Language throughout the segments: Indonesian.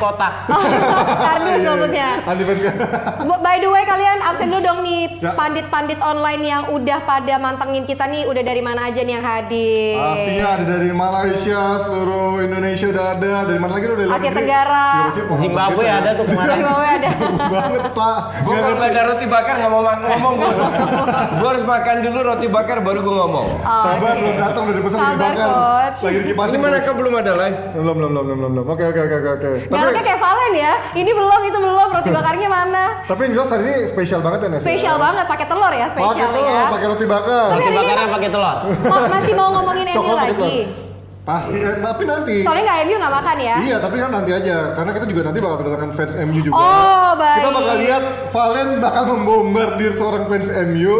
kotak. Kardus Iya, iya. maksudnya. Anti fans Bu- By the way kalian absen dulu dong nih Ya. pandit-pandit online yang udah pada mantengin kita nih udah dari mana aja nih yang hadir? Pastinya ada dari Malaysia, seluruh Indonesia udah ada. Dari mana lagi udah dari luar Asia? Tenggara. Iya, Zimbabwe ya. ada tuh kemarin. Zimbabwe ada. banget pak. Gue kalau ada roti bakar nggak mau ngomong gue. gue harus makan dulu roti bakar baru gue ngomong. Oh, Sabar belum datang udah dipesan Sabar, dibakar. Coach. Lagi dikipasin. Ini mana kau belum ada live? Belum belum belum belum belum. oke oke oke oke. Galaknya kayak Valen ya. Ini belum, itu belum. Roti bakarnya mana? tapi yang jelas hari ini spesial banget ya Nes. Spesial banget pakai telur ya, Pakai spesial telur, ya. pakai roti bakar. Tapi Roti bakarnya pakai telur. Mau- masih mau ngomongin pakai lagi. telur. Pasti, eh, tapi nanti. Soalnya nggak MU nggak makan ya. Iya, tapi kan nanti aja. Karena kita juga nanti bakal kedatangan fans MU juga. Oh, baik. Kita bakal lihat Valen bakal membombardir seorang fans MU.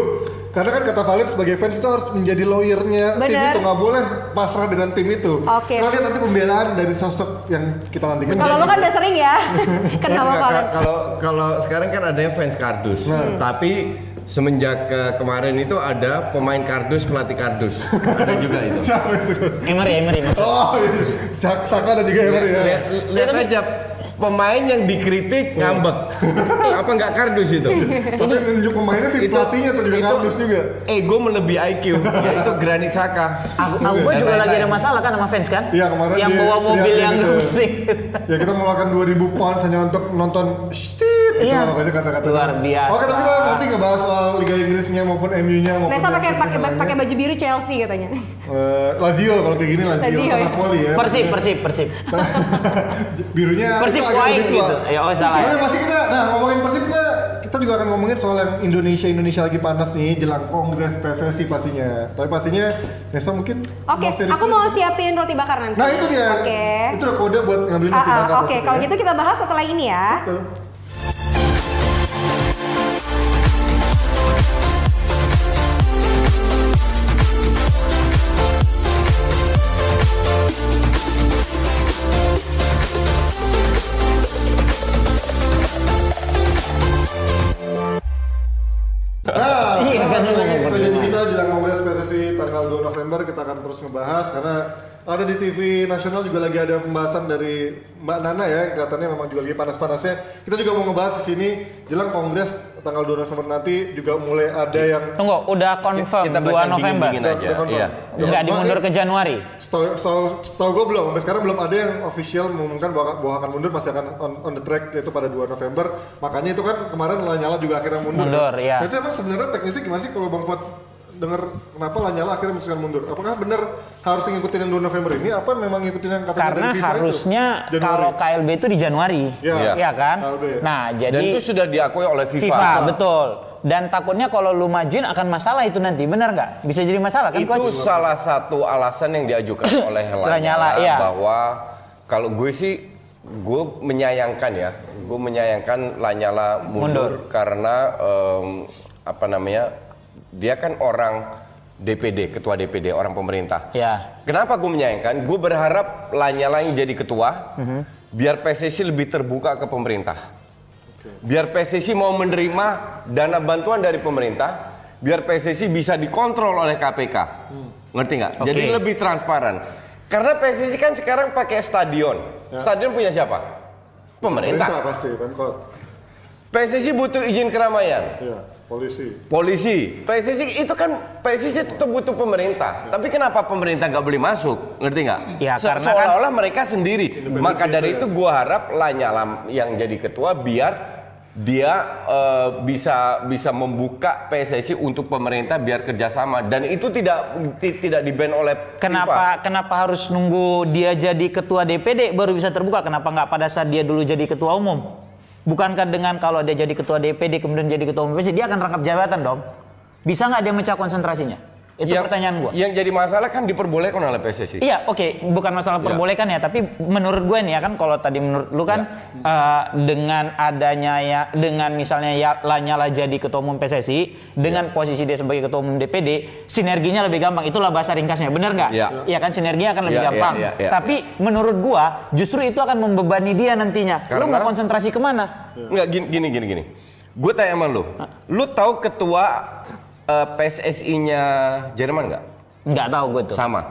Karena kan kata Valen sebagai fans itu harus menjadi lawyernya tim Bener. itu nggak boleh pasrah dengan tim itu. Oke. Kita lihat nanti pembelaan dari sosok yang kita nantikan. Kalau lu kan udah sering ya. Kenapa? Kak, Kalau kalau sekarang kan adanya fans kardus. Nah. Tapi semenjak eh, kemarin itu ada pemain kardus pelatih kardus. ada juga itu. Siapa itu? Emery, Emery maksudnya. Oh. Sak- Saka dan juga Emery ya. Lihat, lihat aja pemain yang dikritik ngambek. Apa nggak kardus itu? Tapi yang nunjuk pemainnya sih pelatihnya tuh juga itu kardus juga. Ego melebihi IQ, yaitu Granit Saka. Aku, aku juga lagi ada masalah kan sama fans kan? Iya, kemarin Yang dia bawa mobil yang itu. ya kita mengeluarkan 2000 pounds hanya untuk nonton Iya. gitu, itu kata-kata Luar biasa. Oke tapi kita nanti ngebahas soal Liga Inggrisnya maupun MU-nya maupun Nesa pakai pakai pakai baju biru Chelsea katanya. Eh, Lazio kalau kayak gini Lazio, Lazio, atau ya. Napoli ya Persib, Persib, Persib. birunya Persib itu agak wine lebih tua. gitu. Ya, oh, salah. Karena pasti kita, nah ngomongin Persib kita, kita juga akan ngomongin soal yang Indonesia Indonesia lagi panas nih jelang Kongres PSSI pastinya. Tapi pastinya Nesa mungkin Oke, aku mau siapin roti bakar nanti. Nah itu dia. Oke. Itu udah kode buat ngambilin Ah, roti ah, bakar. Oke, kalau ya. gitu kita bahas setelah ini ya. Betul. Ada di TV nasional juga lagi ada pembahasan dari Mbak Nana ya kelihatannya memang juga lagi panas-panasnya. Kita juga mau ngebahas di sini jelang Kongres tanggal 2 November nanti juga mulai ada yang Tunggu, udah confirm Kita 2 bahas yang November. dingin-dingin Udah- aja. udah confirm. Iya. Udah Enggak confirm. dimundur ke Januari. Setahu, setahu, setahu gue belum, sampai sekarang belum ada yang official mengumumkan bahwa, bahwa akan mundur masih akan on, on the track yaitu pada 2 November. Makanya itu kan kemarin Lanyala juga akhirnya mundur. Mundur, kan? iya. Nah, itu emang sebenarnya teknisnya gimana sih kalau Bang Fuad dengar kenapa Lanyala akhirnya memutuskan mundur? Apakah benar harus ngikutin yang 2 November ini? Apa memang ngikutin yang katanya Karena dari FIFA harusnya itu? Januari. kalau KLB itu di Januari. Iya. Iya kan? KLB. Nah, jadi Dan itu sudah diakui oleh FIFA. FIFA, betul. Dan takutnya kalau lu majuin akan masalah itu nanti, benar nggak? Bisa jadi masalah kan, itu Coach? salah satu alasan yang diajukan oleh Lanyala, Lanyala iya. bahwa kalau gue sih gue menyayangkan ya, gue menyayangkan Lanyala mundur, karena em, apa namanya dia kan orang DPD, ketua DPD, orang pemerintah. Ya. Kenapa gue menyayangkan? Gue berharap Lanyala yang jadi ketua, biar PSSI lebih terbuka ke pemerintah. Biar PSSI mau menerima dana bantuan dari pemerintah, biar PSSI bisa dikontrol oleh KPK. Ngerti nggak? Oke. Jadi lebih transparan. Karena PSSI kan sekarang pakai stadion. Stadion punya siapa? Pemerintah. Pemerintah pasti, Pemkot. PSSI butuh izin keramaian. Iya, polisi. Polisi, PSSI itu kan PSSI tetap butuh pemerintah. Tapi kenapa pemerintah nggak boleh masuk? Ngerti nggak? Ya, Se- karena kan- seolah-olah mereka sendiri. Maka itu dari ya. itu gua harap Lanyala yang jadi ketua biar dia eh, bisa bisa membuka PSSI untuk pemerintah biar kerjasama dan itu tidak ti- tidak di ban oleh Kenapa kenapa harus nunggu dia jadi ketua DPD baru bisa terbuka? Kenapa nggak pada saat dia dulu jadi ketua umum? Bukankah dengan kalau dia jadi ketua DPD kemudian jadi ketua umum dia akan rangkap jabatan dong? Bisa nggak dia mecah konsentrasinya? Itu Yang- pertanyaan gua. Yang jadi masalah kan diperbolehkan oleh PSSI. Iya, oke, bukan masalah Ya. perbolehkan ya, tapi menurut gue nih ya kan kalau tadi menurut lu kan eh, dengan adanya ya dengan misalnya ya Lanyala jadi ketua umum PSSI dengan posisi dia sebagai ketua umum DPD, sinerginya lebih gampang. Itulah bahasa ringkasnya, benar nggak? Iya. Iya kan sinerginya akan lebih Iya, gampang. iya, iya, iya. Tapi menurut gua justru itu akan membebani dia nantinya. Lu Karena- mau konsentrasi ke mana? Enggak gini gini gini gini. Gue tanya sama lu. Lu tahu ketua PSSI-nya Jerman nggak? Nggak tahu gue tuh. Sama.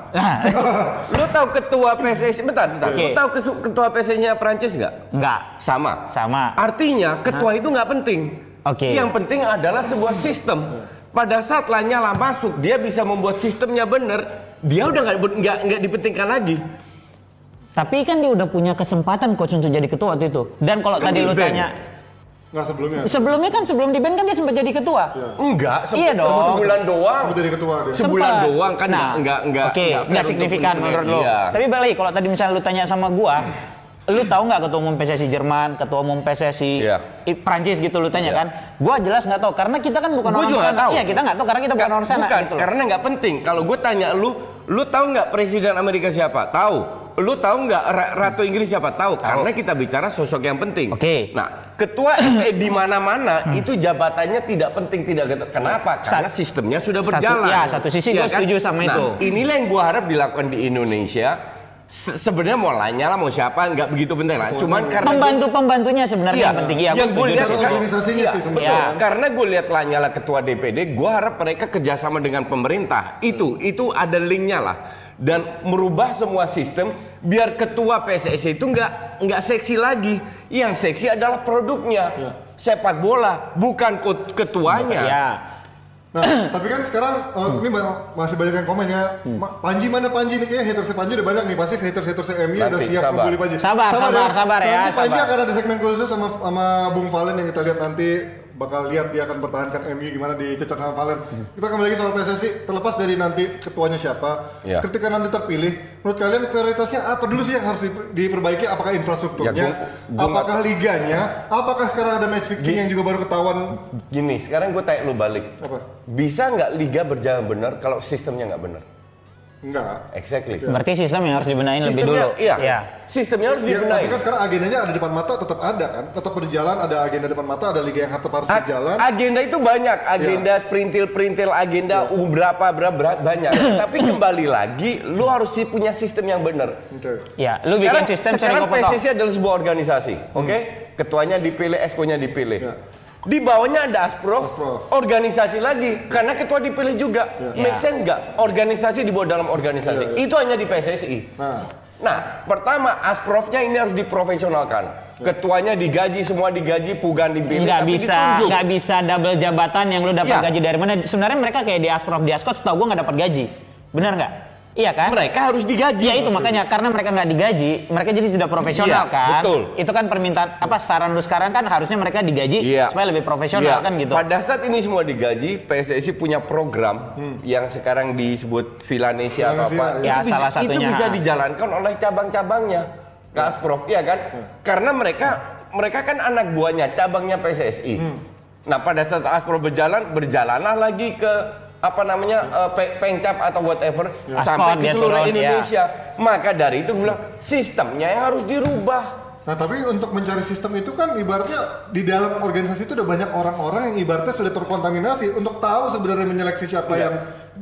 Lu tahu ketua PSSI bentar, bentar. Oke. Lu tahu ketua PSSI-nya Prancis nggak? nggak. Sama. Sama. Artinya ketua itu nggak penting. Oke. Yang penting adalah sebuah sistem. Pada saat Lanyala masuk, dia bisa membuat sistemnya benar. Dia udah nggak nggak nggak dipentingkan lagi. Tapi kan dia udah punya kesempatan coach untuk jadi ketua waktu itu. Dan kalau Kan tadi lu tanya, Nggak sebelumnya. sebelumnya kan sebelum di band kan dia sempat jadi ketua. Enggak, se- Iya dong. sebulan doang. Kamu jadi ketua dia. Sebulan Sempat. doang kan Nah, nggak nggak nggak Oke, nggak nggak fair signifikan menurut lo. Iya. Tapi balik kalau tadi misalnya lu tanya sama gua, lu tahu nggak ketua umum PSSI Jerman, ketua umum PSSI. I- Prancis gitu lu tanya kan? Gua jelas nggak tahu karena kita kan bukan Gue orang juga sana. tahu. Iya, kita nggak tahu karena kita bukan orang sana Bukan, gitu karena nggak penting. Kalau gue tanya lu, lu tahu nggak presiden Amerika siapa? Tahu. Lu tahu nggak Ra- Ratu Inggris siapa? Tahu. Karena kita bicara sosok yang penting. Oke. Nah, ketua FA di mana-mana itu jabatannya tidak penting tidak. Kenapa? Karena sistemnya sudah satu- berjalan. ya, satu sisi Iya gua setuju sama Nah, itu. Inilah yang gua harap dilakukan di Indonesia. Se- Sebenarnya mau Lanyala mau siapa nggak begitu penting lah. Cuman karena gua- Pembantu-pembantunya sebenarnya Iya, yang penting. Iya, yang gua gue lihat kan- organisasinya iya, sih sebetulnya. iya. Karena gue lihat Lanyala ketua DPD, gue harap mereka kerjasama dengan pemerintah. Itu, itu ada linknya lah. Dan merubah semua sistem biar ketua PSSI itu nggak nggak seksi lagi. Yang seksi adalah produknya. Iya. Sepak bola, bukan ketuanya. Iya. Nah, tapi kan sekarang eh, ini ba- masih banyak yang komen ya. Ma- Panji mana Panji nih kayaknya hatersnya Panji udah banyak nih. Pasti haters-haters MU udah siap sabar. ngebully Panji. Sabar, sabar, sabar ya, Nanti Panji sabar. akan ada segmen khusus sama sama Bung Valen yang kita lihat nanti bakal lihat dia akan pertahankan MU gimana di sama Valen. Kita kembali lagi soal PSSI terlepas dari nanti ketuanya siapa. Ya. Ketika nanti terpilih, menurut kalian prioritasnya apa dulu sih yang harus diper- diperbaiki? Apakah infrastrukturnya? Ya, gua- gua apakah liganya? Apakah sekarang ada match fixing yang juga baru ketahuan? Gini, sekarang gue tanya lu balik. Apa? Bisa nggak liga berjalan benar kalau sistemnya nggak benar? Enggak. Exactly. Berarti sistem yang harus dibenahin lebih Sistemnya- dulu. Iya. Sistemnya harus Ya, dibenahi. tapi kan sekarang agendanya ada di depan mata tetap ada kan, tetap berjalan ada agenda depan mata, ada liga yang tetap harus A- berjalan. Agenda itu banyak, agenda perintil-perintil agenda uh, berapa berapa berapa banyak. Tapi kembali lagi, lu harus sih punya sistem yang benar. Oke. Ya, lu bikin sistem sekarang. PSSI adalah sebuah organisasi, oke? Ketuanya dipilih, eskonya dipilih. Ya. Di bawahnya ada asprof, Asprof. organisasi lagi, karena ketua dipilih juga. Make Ya. sense nggak? Organisasi di bawah dalam organisasi. Ya, ya. Itu hanya di PSSI. Nah, Nah, pertama asprofnya ini harus diprofesionalkan. Ketuanya digaji, semua digaji, pugan dipilih, nggak tapi bisa ditunjuk. nggak bisa double jabatan yang lu dapat Iya. gaji dari mana sebenarnya mereka kayak di asprof di askot setahu gua nggak dapat gaji benar nggak iya kan Mereka harus digaji. Iya itu makanya karena mereka nggak digaji, mereka jadi tidak profesional Iya, kan. betul. Itu kan permintaan apa saran lu sekarang kan harusnya mereka digaji Iya. supaya lebih profesional Iya. kan gitu. Pada saat ini semua digaji, PSSI punya program yang sekarang disebut Vilanesia atau apa. ya. Ya, itu bisa, salah itu satunya. bisa dijalankan oleh cabang-cabangnya ke Asprof, iya kan? Karena mereka mereka kan anak buahnya, cabangnya PSSI. Nah, pada saat Asprof berjalan, berjalanlah lagi ke apa namanya eh, pe- pengcap atau whatever sampai Aspon ke seluruh turun, ya. Indonesia. Maka dari itu gue bilang sistemnya yang harus dirubah. nah tapi untuk mencari sistem itu kan ibaratnya di dalam organisasi itu udah banyak orang-orang yang ibaratnya sudah terkontaminasi untuk tahu sebenarnya menyeleksi siapa Iya. yang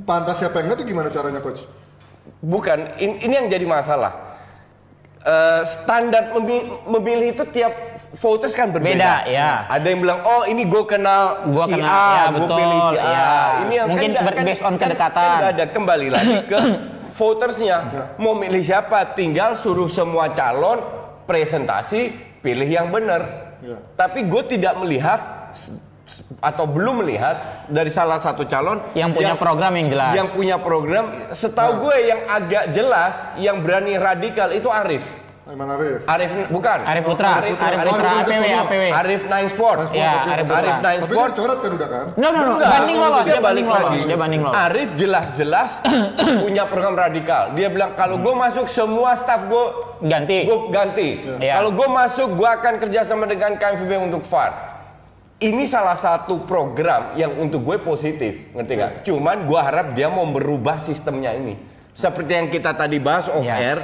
pantas siapa yang enggak itu gimana caranya coach? Bukan, in- ini yang jadi masalah. Eh, standar memi- memilih itu tiap voters kan berbeda. Beda, ya. Ada yang bilang, oh ini gue kenal Gua si kenal, A, ya, gue pilih si A. ya. Ini yang Mungkin nggak- ber- based on kan- kedekatan. kan nggak ada kembali lagi ke votersnya. Mau milih siapa? Tinggal suruh semua calon presentasi, pilih yang benar. Ya. Tapi gue tidak melihat atau belum melihat dari salah satu calon Yang punya program yang jelas. yang punya program setahu gue yang agak jelas yang berani radikal itu Arif Aiman Arif. Arif bukan Arif Putra, Arif, Arif Arif, Putra, Arif APW, Putra. APW. Arif Nine Sport Nine Sport, Ya. Arif Putra. Arif Nine Tapi dia Sport dicoret kan udah kan? No no no, Enggak, banding lolos, dia dia banding balik lolos, lagi. dia banding lolos. Arif jelas-jelas punya program radikal. Dia bilang kalau gue masuk semua staff gue Ganti. gue ganti. Iya. Kalau gue masuk gue akan kerjasama dengan KMVB untuk VAR. Ini salah satu program yang untuk gue positif, ngerti nggak? Cuman gue harap dia mau merubah sistemnya ini. Seperti yang kita tadi bahas off Iya. air,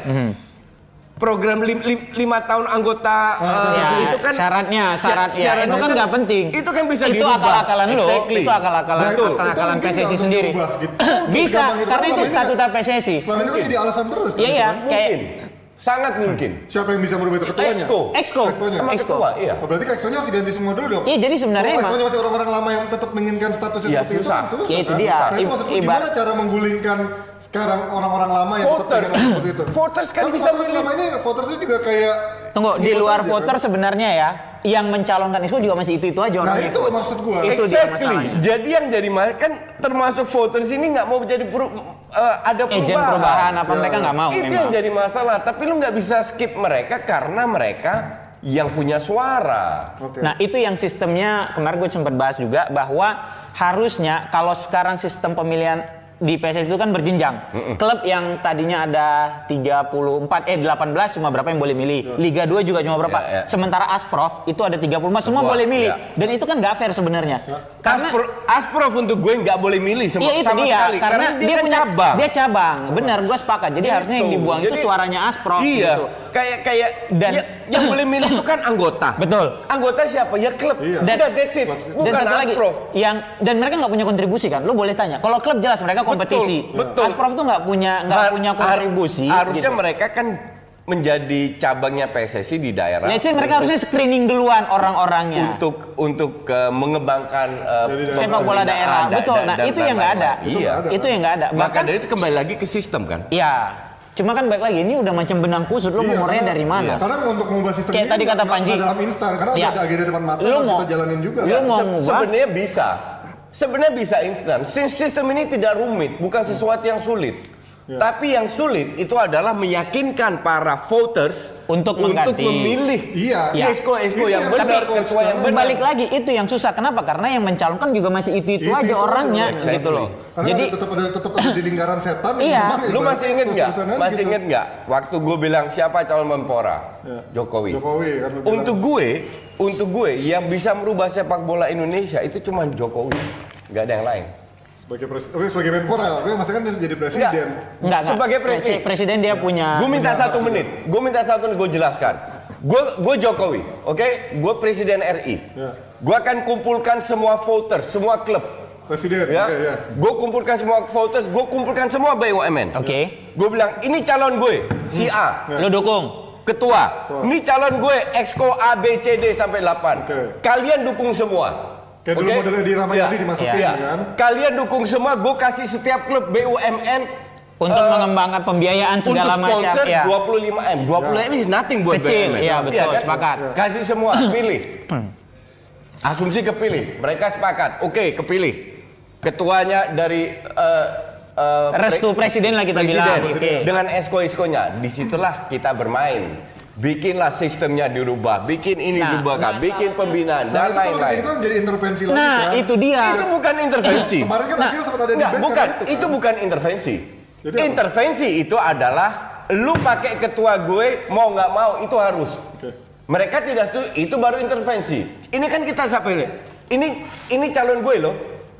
program lim- lim- lima tahun anggota eh, Ya, itu kan syaratnya, syarat ya, syaratnya itu kan nggak penting. Itu kan bisa itu dirubah. akal-akalan lo, Exactly. itu akal-akalan Nah, itu- itu akal-akalan PSSI sendiri. berubah gitu. Bisa, gitu. karena itu statuta kan- PSSI. Selama ini kan jadi alasan terus. kan, Iya iya, gitu kan? kayak Mungkin. Sangat mungkin. Siapa yang bisa merubah itu ketuanya? Exco. Exco. Exco-nya. Sama Exco. ketua, iya. Oh, berarti Exco-nya harus diganti semua dulu dong? Iya, jadi sebenarnya oh, emang- Exco-nya masih orang-orang lama yang tetap menginginkan statusnya Iya, seperti susah. itu kan? Ya, itu kan? dia. Nah, itu ibar- gimana cara menggulingkan sekarang orang-orang lama yang tetap Voters. pengen seperti itu? Voters kan bisa voters milih. selama ini votersnya juga kayak Tunggu, di luar aja, voter kan? sebenarnya ya, yang mencalonkan Isco juga masih itu-itu aja Nah orangnya. itu maksud gua. Itu dia exactly. masalahnya. Jadi yang jadi ma- kan termasuk voters ini nggak mau jadi peru- eh, ada perubahan. Agent perubahan apa Ya. mereka nggak mau Itu memang. yang jadi masalah. Tapi lu nggak bisa skip mereka karena mereka yang punya suara. Oke. Nah itu yang sistemnya kemarin gue sempat bahas juga bahwa harusnya kalau sekarang sistem pemilihan di PSSI itu kan berjenjang. Klub yang tadinya ada 34 eh 18 cuma berapa yang boleh milih. Liga 2 juga cuma berapa. Ya, ya. Sementara Asprof itu ada 34 semua Semua, boleh milih. ya. Dan itu kan nggak fair sebenarnya. Karena Aspro, Asprof untuk gue nggak boleh milih sama, Iya itu sama dia sekali karena, dia, kan punya cabang. Dia cabang. Benar, gue sepakat. Jadi Gitu. harusnya yang dibuang itu Jadi- suaranya Asprof Iya, gitu. kayak kayak Dan- ya- yang boleh milih itu kan anggota. Betul. Anggota siapa? Ya klub. Iya. Dan- Udah that's it. Bukan dan satu lagi Asprof. yang dan mereka nggak punya kontribusi kan? Lu boleh tanya. Kalau klub jelas mereka kompetisi. betul. Asprof tuh nggak punya nggak Har- punya har- kontribusi. Harusnya gitu. mereka kan menjadi cabangnya PSSI di daerah. Let's say mereka harusnya screening duluan orang-orangnya. untuk untuk eh, mengembangkan daerah. Sepak bola daerah. dan- Betul. Nah, dan itu yang nggak ada. Iya. Itu yang nggak ada. Maka Bahkan dari itu kembali lagi ke sistem kan. Iya. Cuma kan balik lagi ini udah macam benang kusut. Lu Iya, dari mana? Karena untuk mengubah sistem Kayak ini tadi kata Panji. dalam instan karena Iya. ada agenda depan mata Lu harus mau- kita jalanin juga. lu kan? mau Se-? Sebenarnya bisa. Sebenarnya bisa instan. Sis- Sistem ini tidak rumit, bukan sesuatu yang sulit. Ya. Tapi yang sulit itu adalah meyakinkan para voters Untuk untuk memilih Iya. Esko Esko Itu yang yang benar, ketua yang benar. Balik lagi itu yang susah. Kenapa? Karena yang mencalonkan juga masih itu-itu Itu-itu aja aja, orangnya exactly. gitu loh. Karena Jadi tetap ada tetap ada di lingkaran setan. Iya. Lu masih inget nggak? Masih gitu. inget nggak? Waktu gue bilang siapa calon Menpora? Ya. Jokowi. Jokowi kan. Untuk gue, untuk gue yang bisa merubah sepak bola Indonesia itu cuma Jokowi, nggak ada yang lain. Sebagai presiden, sebagai menpora, tapi masa kan dia jadi presiden. enggak, enggak. Sebagai Presi- presiden. presiden dia punya Gue minta satu menit, gue minta satu menit gue jelaskan. Gue gue Jokowi, oke? Gue presiden RI. Ya. Gue akan kumpulkan semua voters, semua klub. Presiden, Ya, oke ya. gue kumpulkan semua voters, gue kumpulkan semua BUMN. Oke. Gue bilang ini calon gue, si A. Lu dukung. Ketua, ini calon gue Exco A B C D sampai 8. Oke. Kalian dukung semua. Kayak dulu Oke? modelnya di Ramayadi Iya. dimasukin Iya. kan. Kalian dukung semua, gue kasih setiap klub BUMN Untuk eh, mengembangkan pembiayaan segala untuk macam. sponsor ya. 25 m. 20 m is nothing buat Kecil, BUMN. iya, betul, sepakat. Kasih semua, pilih. Asumsi kepilih, mereka sepakat. Oke, kepilih. Ketuanya dari eh, eh, Restu presiden lah kita bilang. Oke. dengan esko-eskonya. Di situlah kita bermain. Bikinlah sistemnya dirubah, bikin ini Nah, dirubah, Kak. bikin pembinaan Nah, dan kan lain-lain. itu kan jadi intervensi lagi Nah, kan. itu dia. Itu bukan intervensi. Kemarin kan akhirnya sempat ada Enggak, bukan. karena Itu, itu, kan. bukan intervensi. Jadi apa? intervensi itu adalah lu pakai ketua gue mau nggak mau itu harus. Oke. Mereka tidak setuju, itu baru intervensi. Ini kan kita sampai ini ini calon gue loh.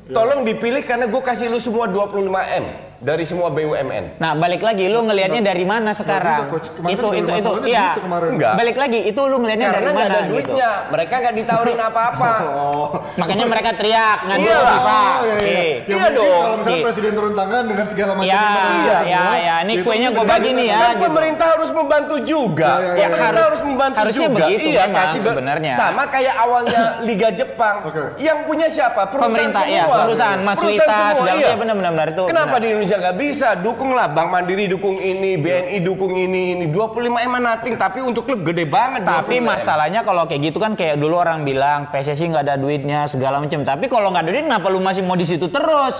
Ya. Tolong dipilih karena gue kasih lu semua 25 m dari semua BUMN. Nah, balik lagi lu ngelihatnya dari mana sekarang? bisa, Coach. Kemarin Itu kan itu itu iya. Enggak. Balik lagi itu lu ngelihatnya Karena dari mana ada gitu. duitnya, mereka nggak ditawarin apa-apa. Oh. Makanya mereka teriak ngadu Iya. FIFA. Oh, iya, iya. Oke. Ya Iya mungkin dong. kalau misalnya Oke. presiden turun tangan dengan segala macam Ya, iya, semua, ya, ya. Ini kuenya kan gua bagi nih ya. Gitu. pemerintah harus membantu juga. Ya, ya, ya, ya. harus membantu Harusnya juga. begitu iya, memang sebenarnya. Sama kayak awalnya Liga Jepang. Yang punya siapa? Perusahaan Pemerintah semua. ya, perusahaan Mas Perusahaan Wita semua, segala iya. ya benar-benar benar itu. Kenapa di Indonesia nggak bisa? Dukunglah Bank Mandiri dukung ini, BNI dukung ini, ini 25 M nothing, tapi untuk klub gede banget. Tapi 25 M. masalahnya kalau kayak gitu kan kayak dulu orang bilang PSSI nggak ada duitnya segala macam. Tapi kalau nggak ada duit kenapa lu masih mau di situ terus?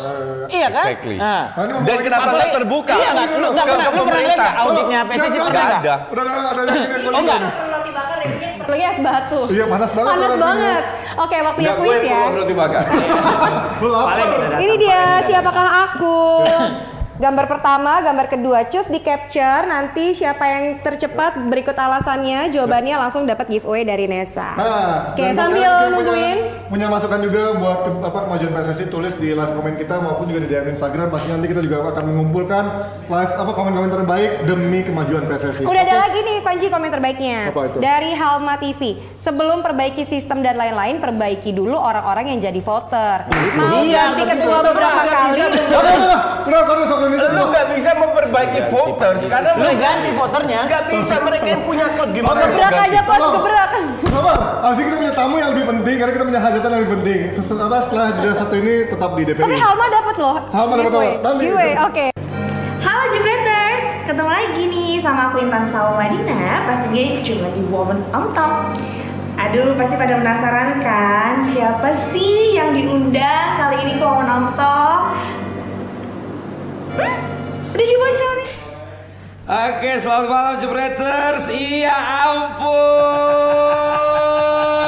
Iya kan? Exactly. Nah. Nah, Dan kenapa nggak terbuka? Iya nggak? Lu nggak pernah, lu pernah lihat nggak auditnya PSSI Nggak nggak? ada. Udah ada Oh enggak? Perlu roti bakar deh, punya perlu ya es batu. Iya, panas banget Panas banget. Oke, waktunya Nggak, gue kuis ya. mau roti bakar. Paling Ini dia siapakah aku? Gambar pertama, gambar kedua, cus di capture. Nanti siapa yang tercepat berikut alasannya, jawabannya langsung dapat giveaway dari Nesa. Nah, Oke, sambil nungguin. Punya, punya masukan juga buat ke, apa kemajuan PSSI tulis di live komen kita maupun juga di DM Instagram. Pasti nanti kita juga akan mengumpulkan live apa komen-komen terbaik demi kemajuan PSSI. Udah ada Oke? lagi nih Panji komen terbaiknya Apa itu? dari Halma TV. Sebelum perbaiki sistem dan lain-lain, perbaiki dulu orang-orang yang jadi voter. Mau Iya, ganti ketua beberapa kali. Bola Indonesia. Lu nggak bisa memperbaiki voters karena Lu ganti voternya. nggak bisa mereka yang punya klub gimana? Gebrak aja Tolong. gebrak. Sabar, abis ini kita punya tamu yang lebih penting karena kita punya hajatan yang lebih penting. Sesu, apa setelah jeda satu ini tetap di DPI. Tapi Halma dapat loh. Halma dapat apa? Nanti. Giveaway, oke. Halo Jebreters, ketemu lagi nih sama aku Intan Sawa Madina Pastinya cuma di Woman on Top Aduh, pasti pada penasaran kan Siapa sih yang diundang kali ini ke Woman on Top? Udah? Oke, selamat malam Jebreters. Iya ampun.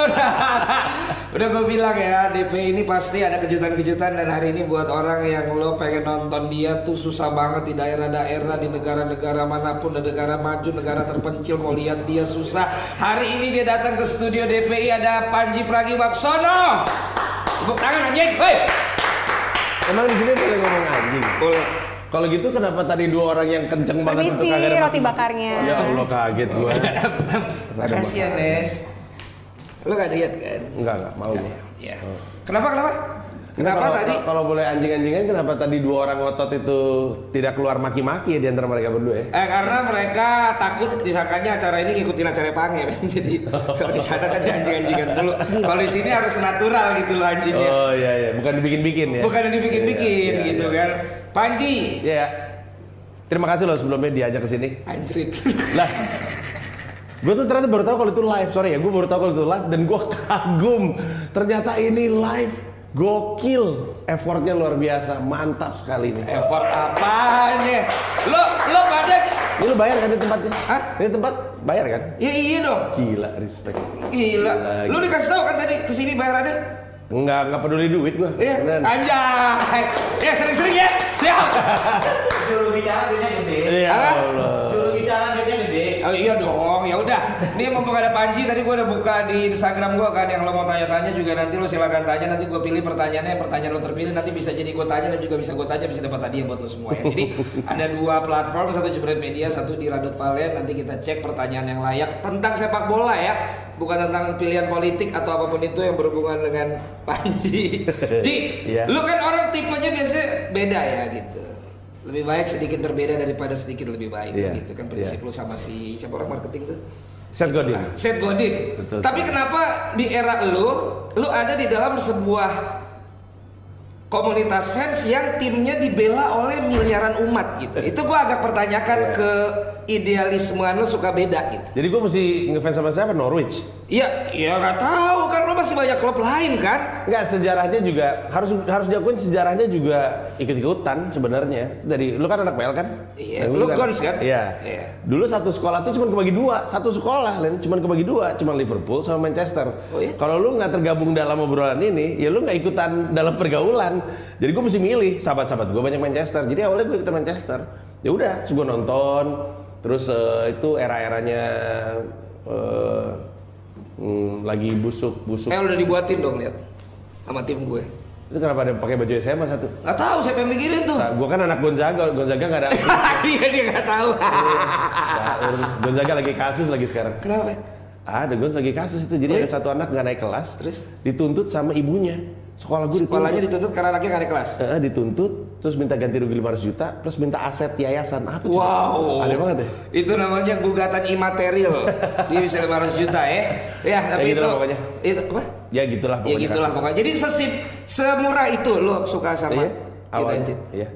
Udah gue bilang ya, DP ini pasti ada kejutan-kejutan dan hari ini buat orang yang lo pengen nonton dia tuh susah banget di daerah-daerah, di negara-negara mana pun, di negara maju, negara terpencil mau lihat dia susah. Hari ini dia datang ke studio DPI ada Panji Pragiwaksono. Tepuk tangan anjing, woi. Emang di sini boleh ngomong anjing? Boleh. Kalau gitu kenapa tadi dua orang yang kenceng banget Permisi, untuk kagak roti bakarnya. Ya Allah kaget gua. Makasih ya Nes. Lo gak lihat kan? Enggak enggak mau gua. Ya. Kenapa kenapa? Kenapa kalau, tadi? Kalau boleh anjing-anjingan kenapa tadi dua orang ngotot itu tidak keluar maki-maki ya di antara mereka berdua ya? Eh karena mereka takut disangkanya acara ini ngikutin acara pange, jadi kalau di sana kan anjing-anjingan dulu. Kalau di sini harus natural gitu loh anjingnya, Oh iya iya, bukan dibikin-bikin ya. bukan yang dibikin-bikin Iya, iya, gitu iya. kan. Panji, Iya. Terima kasih loh sebelumnya diajak ke sini. anjrit. Lah, gue tuh ternyata baru tahu kalau itu live. Sorry ya, gue baru tahu kalau itu live dan gue kagum. Ternyata ini live. Gokil. Effortnya luar biasa. Mantap sekali nih. Effort apanya? Lo lo pada Ini lu bayar kan di tempatnya? Hah? Ini tempat bayar kan? Ya iya dong. Gila, respect. Gila. Gila, Lu gila. dikasih tahu kan tadi ke sini bayarannya? Enggak, enggak peduli duit gue. Iya. Anjay. Ya sering-sering ya. Siap. Juru bicara duitnya gede. Iya? Allah. Juru bicara duitnya gede. Oh iya dong, ya udah. Nih mumpung ada Panji, tadi gue udah buka di Instagram gue kan yang lo mau tanya-tanya juga nanti lo silakan tanya. Nanti gue pilih pertanyaannya, yang pertanyaan lo terpilih nanti bisa jadi gue tanya dan juga bisa gue tanya bisa dapat hadiah buat lo semua ya. Jadi ada dua platform, satu Jebret Media, satu di Radot Valen. Nanti kita cek pertanyaan yang layak tentang sepak bola ya, bukan tentang pilihan politik atau apa pun itu yang berhubungan dengan Panji. Ji, Iya. lu kan orang tipenya biasanya beda ya gitu. Lebih baik sedikit berbeda daripada sedikit lebih baik Iya, gitu kan prinsip lu sama si siapa orang marketing tuh Seth Godin. Seth Godin Betul. tapi kenapa di era lu lu ada di dalam sebuah komunitas fans yang timnya dibela oleh miliaran umat gitu itu gua agak pertanyakan ke idealismean lu suka beda gitu Jadi gue mesti ngefans sama siapa? Norwich. Iya, ya nggak tahu kan lu masih banyak klub lain kan Enggak sejarahnya juga harus harus diakuin sejarahnya juga ikut-ikutan sebenarnya. Dari lu kan anak PL kan? Iya, lu Gons kan? Iya. Iya. Dulu satu sekolah tuh cuma kebagi dua, satu sekolah Len cuma kebagi dua, cuma Liverpool sama Manchester. Oh iya? Kalau lu nggak tergabung dalam obrolan ini, ya lu nggak ikutan dalam pergaulan. Jadi gue mesti milih sahabat-sahabat gue banyak Manchester. Jadi awalnya gue ikutan Manchester. Ya udah, gue nonton. Terus eh, itu era-eranya eh, hmm, lagi busuk-busuk. eh udah dibuatin dong lihat sama tim gue Itu kenapa ada pakai baju SMA satu? nggak tahu siapa yang mikirin tuh Nah, gua kan anak Gonzaga, Gonzaga nggak ada. iya dia nggak tahu Nah, Gonzaga lagi kasus lagi sekarang. kenapa Ada Gonzaga lagi kasus itu. Jadi iya? ada satu anak nggak naik kelas, Terus? dituntut sama ibunya. Sekolah gue sekolahnya dituntut. dituntut karena anaknya nggak ada kelas Eh, dituntut, terus minta ganti rugi 500 juta, plus minta aset yayasan. Apa sih? Wow. Aneh banget ya. Itu namanya gugatan imaterial. Dia bisa 500 juta ya. Ya, tapi gitu itu pokoknya. itu apa? Ya gitulah Ya pokoknya. gitulah pokoknya. Jadi sesip semurah itu lo suka sama Iya. Awalnya. United. Iya.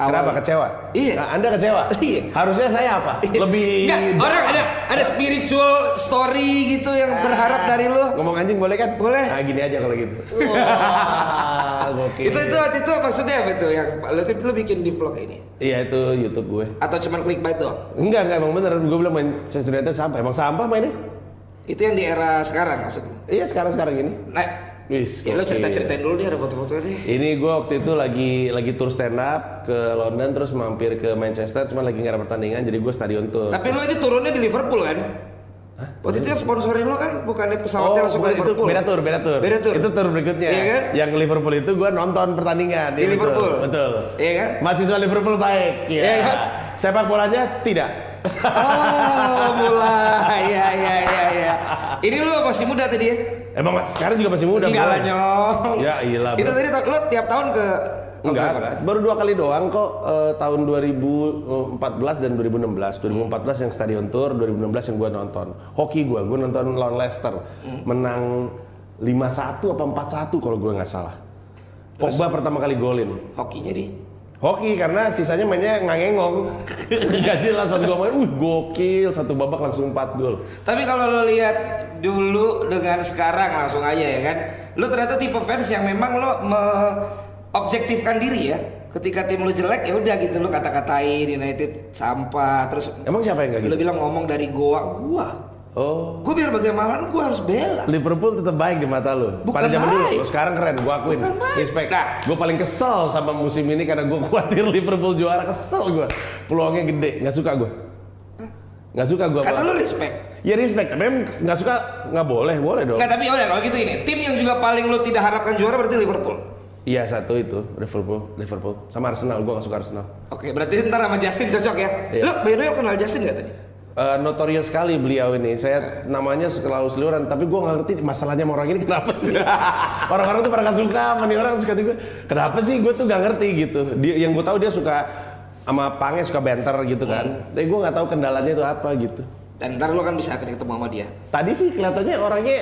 Awalnya. Kenapa kecewa? Iya. Nah, anda kecewa? Iya. Harusnya saya apa? Lebih Nggak, orang ada ada spiritual story gitu yang berharap dari lo. ngomong anjing boleh kan? Boleh. Nah gini aja kalau gitu. Wah, gokil. Itu itu waktu itu maksudnya apa tuh yang lo, lo bikin di vlog ini? Iya itu YouTube gue. Atau cuman clickbait doang? Enggak, enggak emang bener. Gue bilang Manchester United sampah. Emang sampah mainnya? Itu yang di era sekarang maksudnya. Iya sekarang sekarang ini. Nah, Wis. ya lo gokil. cerita ceritain dulu deh ada foto-fotonya deh. Ini gue waktu itu lagi lagi tour stand up ke London terus mampir ke Manchester cuma lagi nggak ada pertandingan jadi gue stadion tour. Tapi lo ini turunnya di Liverpool kan? Waktu itu yang sponsorin lo kan bukan pesawatnya langsung ke Oh, itu Liverpool. beda tour, beda tour. Beda tour. Itu tour berikutnya. Iya kan? Yang Liverpool itu gue nonton pertandingan. Di Iya. Liverpool? Betul. Iya kan? Mahasiswa Liverpool baik. Iya. Iya kan? Sepak bolanya tidak. Oh, mulai. Ya, ya, ya, ya. Ini lo masih muda tadi ya? Emang sekarang juga masih muda. Enggak lah nyong. Ya, iyalah, Itu tadi lo tiap tahun ke Enggak, enggak. Baru dua kali doang kok eh, tahun 2014 dan 2016. 2014 yang stadion tour, 2016 yang gua nonton. Hoki gua, gua nonton lawan Leicester. Menang 5-1 apa 4-1 kalau gua nggak salah. Pogba pertama kali golin. Hokinya di. Hoki karena sisanya mainnya ngangengong. Jelas pas gua main, uh gokil satu babak langsung 4 gol. Tapi kalau lo lihat dulu dengan sekarang langsung aja ya kan, lo ternyata tipe fans yang memang lo objektifkan diri ya. Ketika tim lo jelek ya udah gitu lo kata-katain United sampah terus Emang siapa yang lo gak gitu? bilang ngomong dari gua, gua. Oh, Gua biar bagaimana gua harus bela. Liverpool tetap baik di mata lu. Bukan Pada zaman baik. dulu, sekarang keren, gua akuin. Bukan baik. Respect. Nah. Gua paling kesel sama musim ini karena gua khawatir Liverpool juara, kesel gua. Peluangnya gede, nggak suka gua. Nggak suka gua. Kata lo respect. Ya respect, tapi nggak suka nggak boleh, boleh dong. Nggak tapi udah kalau gitu ini tim yang juga paling lo tidak harapkan juara berarti Liverpool. Iya satu itu Liverpool, Liverpool sama Arsenal. Gua nggak suka Arsenal. Oke berarti ntar sama Justin cocok ya. Iya. Lo by the way kenal Justin nggak tadi? Eh, notorious sekali beliau ini. Saya namanya selalu seliuran, tapi gua nggak ngerti masalahnya sama orang ini kenapa sih. Orang-orang tuh pada nggak suka, sama nih orang suka juga. Kenapa sih? Gue tuh nggak ngerti gitu. Dia yang gue tahu dia suka sama Pange suka banter gitu kan. Tapi gue nggak tahu kendalanya itu apa gitu. Dan ntar lo kan bisa akan ketemu sama dia. Tadi sih kelihatannya orangnya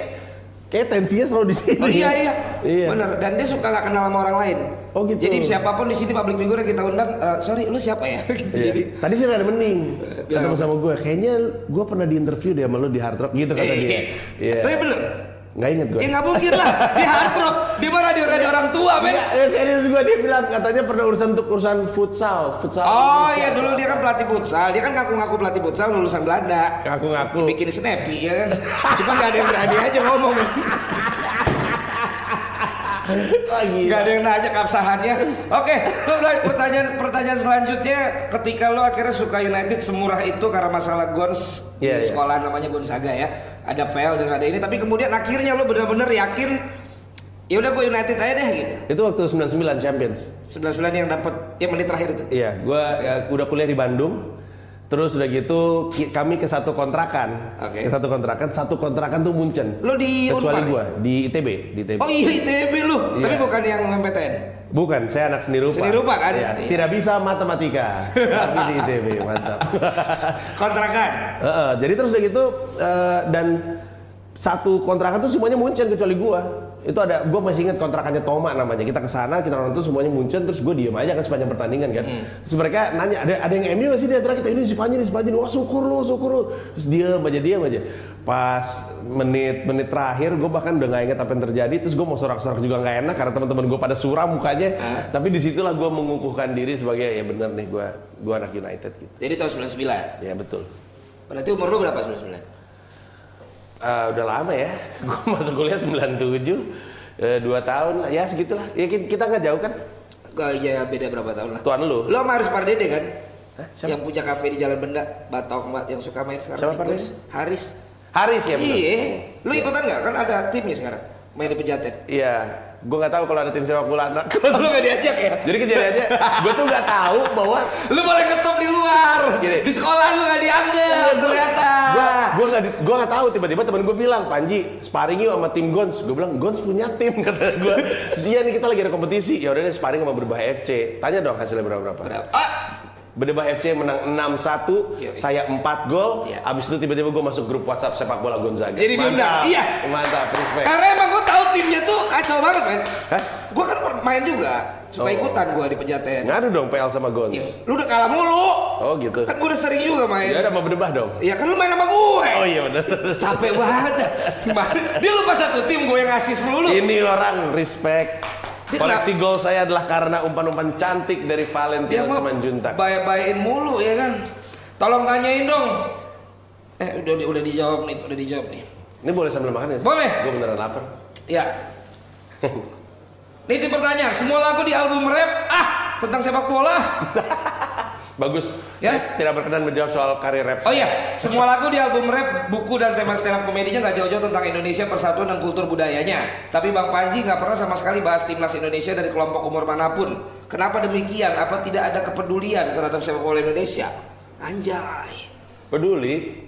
kayak tensinya selalu di sini. Oh iya iya, Iya. bener. Dan dia suka nggak kenal sama orang lain. Oh, gitu. Jadi siapa pun di sini public figure yang kita undang, eh, sorry lu siapa ya? Gitu. Iya. Jadi Tadi sih ada mending bilang ketemu sama gue. Kayaknya gue pernah di interview deh sama lu di Hard Rock gitu kata dia. Iya. Tapi bener. Nggak inget gue. Ya nggak mungkin lah di hard rock. Di mana di ada orang tua men? Iya, eh, serius gue dia bilang katanya pernah urusan untuk urusan futsal, futsal. Oh iya dulu dia kan pelatih futsal. Dia kan ngaku-ngaku pelatih futsal lulusan Belanda. Ngaku-ngaku. Bikin snappy ya kan. Cuma nggak ada yang berani aja ngomong. men. Lagi. Gak ada yang nanya keabsahannya. Oke, tuh pertanyaan pertanyaan selanjutnya. Ketika lo akhirnya suka United semurah itu karena masalah Gons Iya, di iya. sekolah namanya Gonzaga ya. Ada PL dan ada ini. Tapi kemudian akhirnya lo benar-benar yakin. Ya udah gue United aja deh gitu. Itu waktu 99 Champions. 11 yang dapat ya menit terakhir itu. Iya, gue udah kuliah di Bandung. Terus udah gitu kami ke satu kontrakan. Oke. Ke satu kontrakan, satu kontrakan tuh Munchen. Lo di Kecuali Unpar gue di ITB, di ITB. Oh iya ITB lu, Iya. tapi bukan yang MPTN. Bukan, saya anak seni rupa. Seni rupa kan? Iya, Iya. Tidak bisa matematika, tapi di ITB, mantap. Kontrakan. Heeh, jadi terus udah gitu eh, dan satu kontrakan tuh semuanya Munchen kecuali gua. Itu ada gua masih ingat kontrakannya Toma namanya. Kita ke sana, kita nonton semuanya Munchen terus gua diem aja kan sepanjang pertandingan kan. Terus mereka nanya, ada ada yang MU sih di antara kita ini si Panji, ini si Panji. Wah, syukur lu, syukur lu. Terus diem aja, diem aja. Pas menit menit terakhir gue bahkan udah nggak ingat apa yang terjadi terus gue mau sorak-sorak juga nggak enak karena teman-teman gue pada suram mukanya tapi di situlah gue mengukuhkan diri sebagai ya bener nih gue gue anak United gitu Jadi tahun 99. ya betul Berarti umur lu berapa 99? Ah, udah lama ya. Gue masuk kuliah 97. Eh, dua tahun, ya segitulah. Ya ki- kita nggak jauh kan? Gak ya beda berapa tahun lah. Tuan lu. Lo sama Haris Pardede kan? Hah, siapa? Yang punya kafe di Jalan Benda, Batok yang suka main sekarang. Siapa? Gons. Haris. Haris ya. Iya. Lu ikutan nggak? Kan ada timnya sekarang. Main di Pejaten. Iya. Gue nggak tahu kalau ada tim sepak bola anak. Lu gak diajak ya? Jadi kejadiannya, gue tuh nggak tahu bahwa Lu boleh ngetop di luar. Gini. Di sekolah lu gak dianggap ternyata. gue nggak di- gue nggak tahu tiba-tiba temen gue bilang Panji sparring yuk sama tim Gons gue bilang Gons punya tim kata gue iya nih kita lagi ada kompetisi ya udah deh sparring sama Berbah FC tanya dong hasilnya berapa berapa Berapa? Ah, Bedebah FC menang 6-1, Iya. saya 4 gol. Iya. Abis itu tiba-tiba gue masuk grup WhatsApp sepak bola Gonzaga. Jadi diundang? Iya. Mantap, respect. Karena emang gue tahu timnya tuh kacau banget kan. Hah? Gue kan main juga. Suka Oh. ikutan gue di Pejaten. Ngadu dong PL sama Gons. Iya. Lu udah kalah mulu. Oh gitu. Kan gue udah sering juga main. Ya udah mau Bedebah dong. Iya kan lu main sama gue. Oh iya benar. Capek banget? Dia lupa satu tim gue yang ngasih melulu. Ini orang respect. Dia Koleksi gol saya adalah karena umpan-umpan cantik dari Valentina Simanjuntak. bayar-bayain mulu ya kan. Tolong tanyain dong. Eh udah udah dijawab nih, udah dijawab nih. Ini boleh sambil makan ya? Boleh. Gue beneran lapar. Ya. Nih pertanyaan, semua lagu di album rap ah tentang sepak bola. Bagus. Ya. Saya Tidak berkenan menjawab soal karir rap. Oh iya, semua lagu di album rap, buku dan tema stand up komedinya nggak jauh-jauh tentang Indonesia persatuan dan kultur budayanya. Tapi Bang Panji nggak pernah sama sekali bahas timnas Indonesia dari kelompok umur mana pun. Kenapa demikian? Apa tidak ada kepedulian terhadap sepak bola Indonesia? Anjay. Peduli.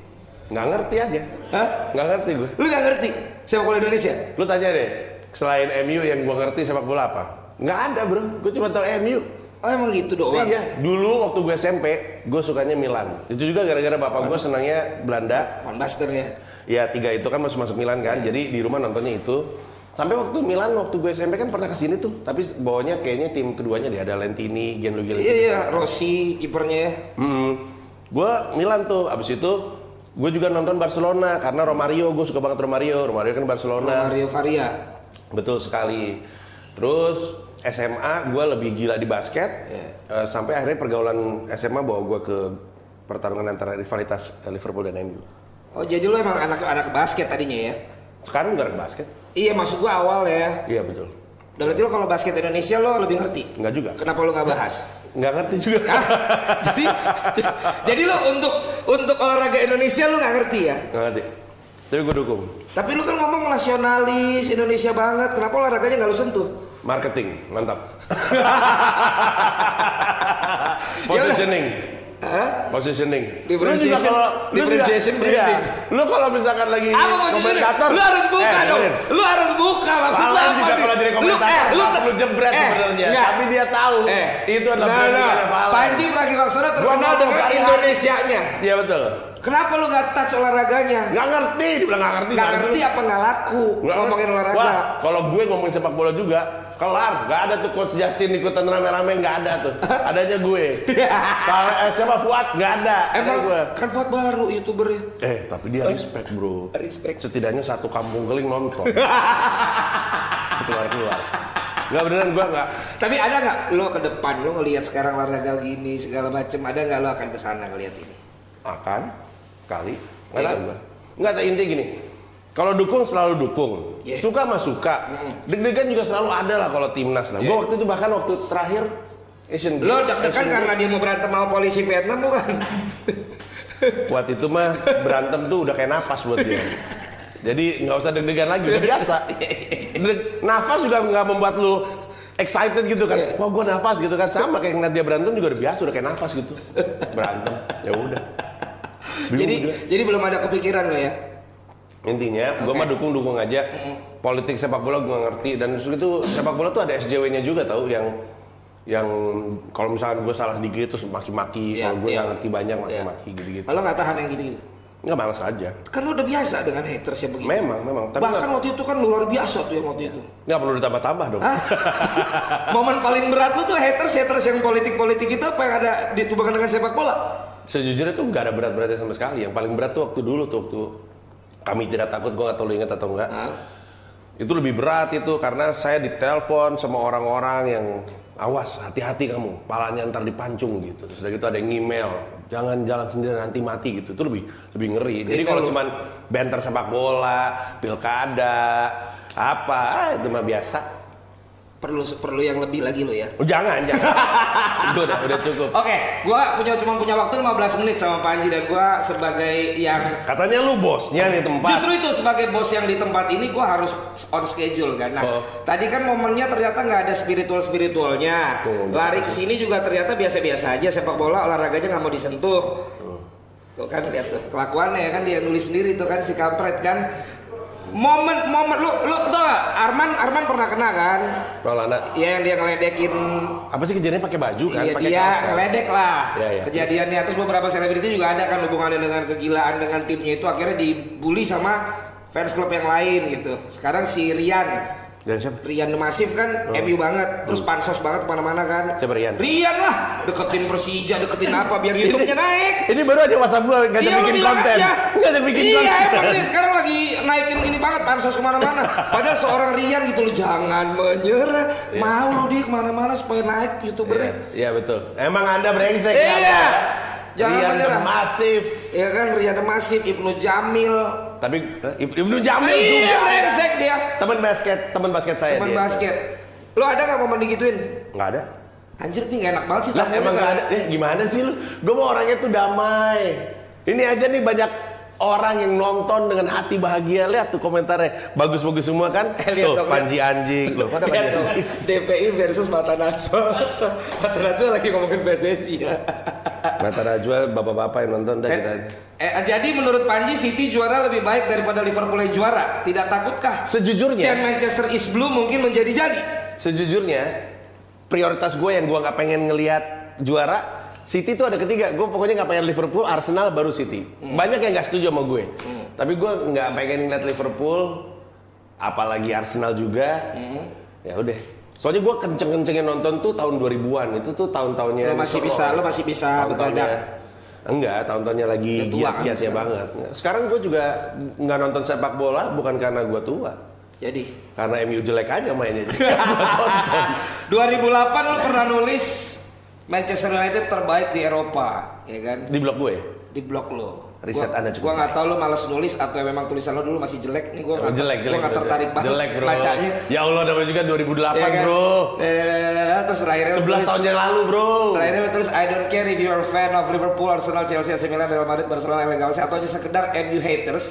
Nggak ngerti aja. Hah? Nggak ngerti gue. Lu nggak ngerti sepak bola Indonesia? Lu tanya deh, selain MU yang gua ngerti sepak bola apa? Nggak ada bro, gue cuma tau MU. Oh emang gitu doang. Iya, dulu waktu gue SMP, gue sukanya Milan. Itu juga gara-gara bapak gue senangnya Belanda. Van Basten ya. Ya tiga itu kan masuk masuk Milan kan, jadi di rumah nontonnya itu. Sampai waktu Milan, waktu gue SMP kan pernah ke sini tuh, tapi bawahnya kayaknya tim keduanya dia ada Lentini, Gianluigi Iya Lentini. iya, Rossi kipernya ya. Hmm, gue Milan tuh, abis itu gue juga nonton Barcelona karena Romario, gue suka banget Romario. Romario kan Barcelona. Mario Varia. Betul sekali. Terus SMA gue lebih gila di basket. Eh, sampai akhirnya pergaulan SMA bawa gue ke pertarungan antara rivalitas eh, Liverpool dan MU. Oh jadi lu emang anak-anak basket tadinya ya? Sekarang nggak ke basket? Iya maksud gua awal ya. Iya betul. Dan berarti lo kalau basket Indonesia lo lebih ngerti? Nggak juga. Kenapa lo nggak bahas? Nggak ngerti juga. Jadi jadi lo untuk untuk olahraga Indonesia lo nggak ngerti ya? Nggak ngerti. Tapi gue dukung. Tapi lu kan ngomong nasionalis Indonesia banget, kenapa olahraganya nggak lu sentuh? Marketing, mantap. Ya. Positioning. Hah? Positioning. Differentiation- Lu juga kalau- lu differentiation juga- branding. iya. Lu kalau misalkan lagi Apa komentator, Lu harus buka eh, dong. Lu harus buka maksud lu apa juga nih? kalau jadi komentator lu, eh, lu jebret sebenarnya. enggak. Tapi dia tahu eh, itu adalah nah, brandingan nah. Panji Pragiwaksono terkenal dengan. Indonesianya. Iya betul. Kenapa lu nggak touch olahraganya? Nggak ngerti, dibilang nggak ngerti. Nggak ngerti apa nggak laku Nggak ngomongin ngerti. olahraga? Wah, kalau gue ngomongin sepak bola juga, kelar. Nggak ada tuh coach Justin ikutan rame-rame, nggak ada tuh. Adanya gue. Kalau eh, siapa Fuad, nggak ada. Ada Emang gue. kan Fuad baru youtubernya. Eh, tapi dia respect bro. Respect. Setidaknya satu kampung keling nonton. keluar keluar. Nggak beneran gue nggak. Tapi ada nggak lo ke depan lo ngelihat sekarang olahraga gini segala macem ada nggak lo akan ke sana ngelihat ini? Akan kali. Nggak Iya tahu kan? Nggak tahu intinya gini. Kalau dukung selalu dukung. Iya. Suka mah suka. Deg-degan juga selalu ada lah kalau timnas lah. Gue waktu itu bahkan waktu terakhir Asian Games. Lo deg-degan karena dia mau berantem sama polisi Vietnam bukan? Buat itu mah berantem tuh udah kayak napas buat dia. Jadi nggak usah deg-degan lagi, udah biasa. Deg- nafas juga nggak membuat lu excited gitu kan. Wah gue nafas gitu kan sama kayak ngeliat dia berantem juga udah biasa, udah kayak nafas gitu. Berantem, ya udah. Jadi juga. jadi belum ada kepikiran lo ya? Intinya, gue mah dukung-dukung aja. Politik sepak bola gue ngerti dan itu sepak bola tuh ada SJW-nya juga tahu yang yang kalau misalkan gue salah dikit terus maki-maki, Iya, kalau gue iya. nggak ngerti banyak Iya. maki-maki gitu-gitu. Lo nggak tahan yang gitu-gitu? Nggak malas aja. Kan lo udah biasa dengan haters yang begitu. Memang, memang. Tapi Bahkan nggak- waktu itu kan luar biasa tuh yang waktu itu. nggak perlu ditambah-tambah dong. Momen paling berat lo tuh haters haters yang politik-politik itu apa yang ada ditubangan dengan sepak bola? Sejujurnya tuh nggak ada berat-beratnya sama sekali. Yang paling berat tuh waktu dulu tuh waktu kami tidak takut, gue nggak tahu lu ingat atau enggak. Hah? Itu lebih berat itu karena saya ditelepon sama orang-orang yang awas hati-hati kamu, palanya ntar dipancung gitu. Terus udah gitu ada yang email, jangan jalan sendiri nanti mati gitu. Itu lebih lebih ngeri. Jadi Itu kalau cuman banter sepak bola, pilkada, apa, ah, itu mah biasa. Perlu perlu yang lebih lagi lo ya. Oh, jangan, jangan. udah, udah cukup. Oke, gua punya cuma punya waktu 15 menit sama Panji dan gua sebagai yang Katanya lu bosnya nih tempat. Justru itu sebagai bos yang di tempat ini gue harus on schedule kan. Nah, Oh. tadi kan momennya ternyata nggak ada spiritual spiritualnya. Tuh, Lari ke sini juga ternyata biasa-biasa aja sepak bola olahraganya nggak mau disentuh. Tuh kan lihat tuh kelakuannya ya kan dia nulis sendiri tuh kan si kampret kan. Momen momen lu lu tau gak? Arman Arman pernah kena kan? Maulana, Iya yang dia ngeledekin apa sih kejadiannya pakai baju kan? Iya dia kaos kan? ngeledek lah Iya, iya. kejadiannya terus beberapa selebriti juga ada kan hubungannya dengan kegilaan dengan timnya itu akhirnya dibully sama fans klub yang lain gitu. Sekarang si Rian Dan siapa? Rian Massive kan MU banget terus pansos banget ke mana-mana kan Oh. Siapa Rian? Rian lah deketin Persija deketin apa biar YouTube-nya naik Ini baru aja WhatsApp gua Iya, lu bikin konten. aja. Ngajak bikin iya, konten. emang dia sekarang lagi naikin ini banget pansos ke mana-mana. Padahal seorang Rian gitu lu jangan menyerah. Mau lu dia ke mana-mana supaya naik youtubernya. Iya betul. Emang anda brengsek Iya. Jangan Rian menyerah. masif. Ya kan Rian Masif, Ibnu Jamil. Tapi Ib- Ibnu Jamil iya, juga. brengsek dia. Teman basket, teman basket saya. Teman dia. basket. Lu ada nggak momen digituin? Nggak ada. Anjir nih gak enak banget sih Lah emang nggak sekarang. ada. Eh gimana sih lu? Gue mau orangnya tuh damai. Ini aja nih banyak orang yang nonton dengan hati bahagia. Lihat tuh komentarnya. Bagus-bagus semua kan? Eh, lihat tuh, Panji anjing. Loh, pada Panji anjing. DPI versus Mata Najwa. Mata Najwa lagi ngomongin PSSI ya. Mata Najwa, bapak-bapak yang nonton dah kita aja. Eh, jadi menurut Panji City juara lebih baik daripada Liverpool yang juara. Tidak takutkah? Sejujurnya. Chant Manchester is blue mungkin menjadi jadi. Sejujurnya, prioritas gue yang gue nggak pengen ngelihat juara. City tuh ada ketiga. Gue pokoknya nggak pengen Liverpool, Arsenal, baru City. Banyak yang nggak setuju sama gue. Tapi gue nggak pengen ngeliat Liverpool, apalagi Arsenal juga. Ya udah. Soalnya gue kenceng-kencengnya nonton tuh tahun 2000-an. Itu tuh tahun-tahunnya Lo masih bisa, lo masih bisa begadang. Enggak, tahun-tahunnya lagi kan giat-giatnya sekarang. banget. Sekarang gue juga nggak nonton sepak bola bukan karena gue tua. Jadi Karena MU jelek aja mainnya. 2008 lo pernah nulis Manchester United terbaik di Eropa, ya kan? Di blog gue. Di blog lo. Riset gua, Anda cukup Gua nggak tahu lo malas nulis atau memang tulisan lo dulu masih jelek nih. Gua nggak jelek, gua jelek. nggak bro. tertarik banget Jelek, bro. bacanya. Ya Allah, namanya juga 2008, Ya kan? bro. Terus terakhirnya lo 11 tulis- tahun yang lalu, bro. Terakhirnya tulis I don't care if you're a fan of Liverpool, Arsenal, Chelsea, AC Milan, Real Madrid, Barcelona, LA Galaxy atau aja sekedar MU haters.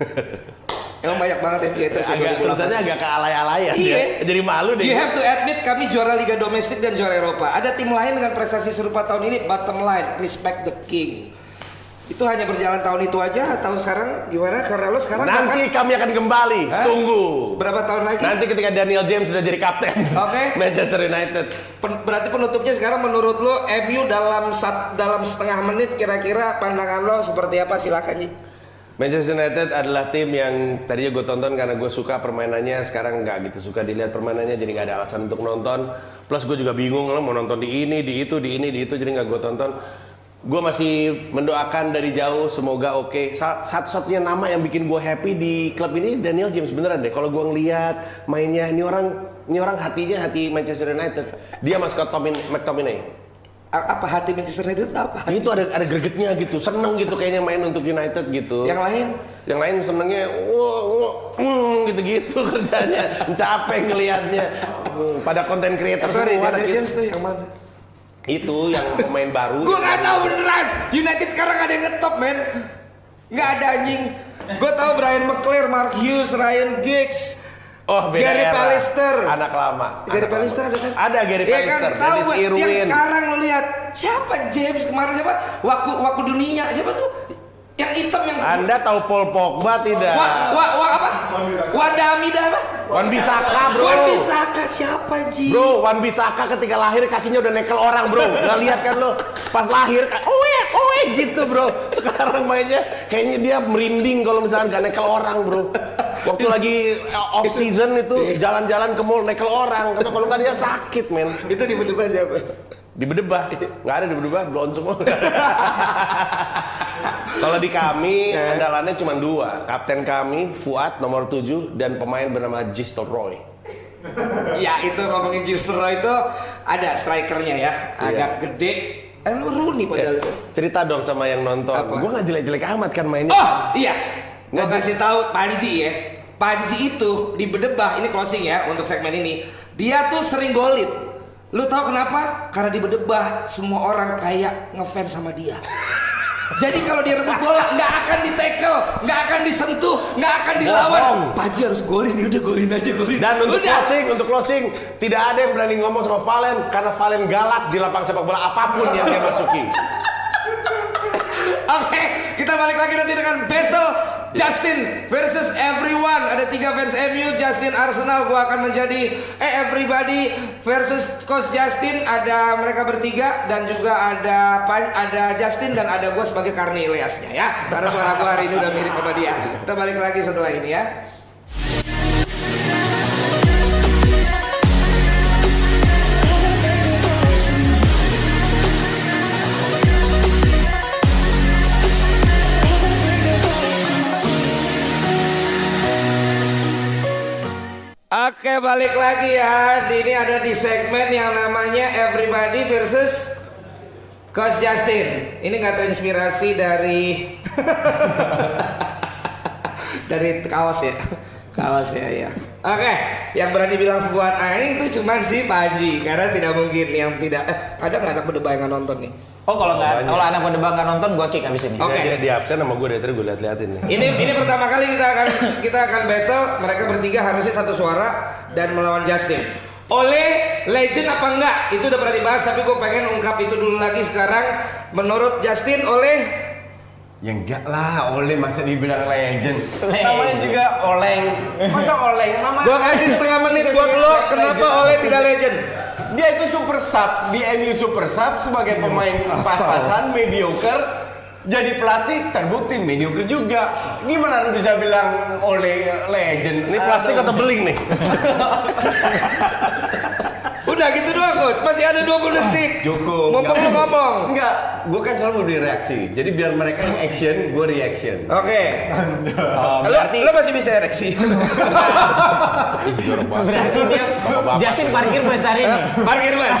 Emang banyak banget MU haters ya Agak 2008. tulisannya agak ke alay-alayan Iya. ya. Jadi malu deh. You have to admit kami juara Liga Domestik dan juara Eropa. Ada tim lain dengan prestasi serupa tahun ini. Bottom line, respect the king. Itu hanya berjalan tahun itu aja atau sekarang gimana? Karena lo sekarang Nanti kan kami akan kembali. Hah? Tunggu. berapa tahun lagi? Nanti ketika Daniel James sudah jadi kapten Oke. Manchester United. Pen- berarti penutupnya sekarang menurut lo MU dalam sat- dalam setengah menit kira-kira pandangan lo seperti apa? Silakan Ji. Manchester United adalah tim yang tadinya gue tonton karena gue suka permainannya sekarang nggak gitu suka dilihat permainannya jadi nggak ada alasan untuk nonton. Plus gue juga bingung lo mau nonton di ini di itu di ini di itu jadi nggak gue tonton. Gue masih mendoakan dari jauh semoga oke. Sa- satu-satunya nama yang bikin gue happy di klub ini Daniel James beneran deh. Kalau gue ngeliat mainnya ini orang ini orang hatinya hati Manchester United. Dia maskot Tomin McTominay Apa hati Manchester United itu apa? itu ada ada gregetnya gitu seneng gitu kayaknya main untuk United gitu Yang lain? yang lain senengnya wah, hmm, gitu-gitu kerjanya capek ngelihatnya Hmm, pada konten creator Sorry, semua Daniel anak James tuh yang mana? itu yang pemain baru Gue nggak tahu beneran. United sekarang ada yang ngetop men. Nggak ada anjing. Gue tahu Brian McClare, Mark Hughes, Ryan Giggs, oh beda Gary era. Pallister. anak lama Gary Anak Pallister lama. ada kan? ada Gary Iya Pallister kan, tahu Dennis gue. Yang Irwin sekarang lo lihat siapa James kemarin siapa? Waku Waku dunia siapa tuh? Yang hitam yang anda tahu Paul Pogba tidak Wa, wa, wa apa? Wadamida apa? Wan Bisaka bro Wan Bisaka siapa Ji? Bro, Wan Bisaka ketika lahir kakinya udah nekel orang bro Gak lihat kan lo Pas lahir, owe, owe gitu bro Sekarang mainnya kayaknya dia merinding kalau misalnya gak nekel orang bro Waktu lagi off season itu jalan-jalan ke mall nekel orang. Karena kalau nggak dia sakit men. Itu di berdebat siapa? Di bedebah, nggak ada di bedebah, bloncong Kalau di kami, andalannya cuma dua. Kapten kami, Fuad nomor 7 Dan pemain bernama Gistel Roy. Ya itu ngomongin Justro itu ada strikernya ya, agak gede. Eh lu Rooney padahal itu. Cerita dong sama yang nonton. Apa? Gue nggak jelek-jelek amat kan mainnya. Oh iya, nggak kasih tahu Panji ya. Panji itu di bedebah ini closing ya untuk segmen ini. Dia tuh sering golit. Lu tahu kenapa? Karena di bedebah semua orang kayak ngefans sama dia. Jadi kalau dia rebut bola nggak akan di tackle, nggak akan disentuh, nggak akan dilawan. Bohong. Panji harus golin, ya udah golin aja golin. Dan untuk Udah. closing, untuk closing, tidak ada yang berani ngomong sama Valen karena Valen galak di lapang sepak bola apa pun yang dia masuki. Oke, kita balik lagi nanti dengan battle Justin versus everyone. Ada tiga fans MU, Justin Arsenal. Gua akan menjadi eh everybody versus Coach Justin. Ada mereka bertiga dan juga ada ada Justin dan ada gue sebagai Karni Ilyasnya ya. Karena suara gue hari ini udah mirip sama dia. Kita balik lagi setelah ini ya. Oke balik lagi ya. Ini ada di segmen yang namanya Everybody versus Coach Justin. Ini nggak terinspirasi dari dari kaos ya. Kaos ya ya. Oke, yang berani bilang buat Aing itu cuma si Panji karena tidak mungkin yang tidak eh, ada nggak anak berdebah yang nggak nonton nih. Oh kalau nggak kalau anak pada nggak nonton gua kick abis ini. Oke. Dia, dia absen sama gue dari tadi gue liat-liatin nih. Ini ini pertama kali kita akan kita akan battle. Mereka bertiga harusnya satu suara dan melawan Justin. Oleh legend apa enggak? Itu udah pernah dibahas tapi gue pengen ungkap itu dulu lagi sekarang. Menurut Justin oleh Ya enggak lah, Oleh masa dibilang legend. Namanya juga Oleng. Masa Oleng namanya? gue kasih setengah menit buat lo. Kenapa Oleh tidak legend? Dia itu super sub di MU super sub sebagai pemain pas-pasan mediocre. Jadi pelatih terbukti mediocre juga. Gimana lu bisa bilang oleh legend? Ini plastik atau beling nih? Udah gitu doang coach, masih ada 20 detik. Cukup. Mumpung lu ngomong. Enggak, gue kan selalu beri reaksi. Jadi biar mereka yang action, gue reaction. Oke. Oh, Lo, berarti lo masih bisa ereksi. berarti dia Justin parkir besar ini. Parkir mas.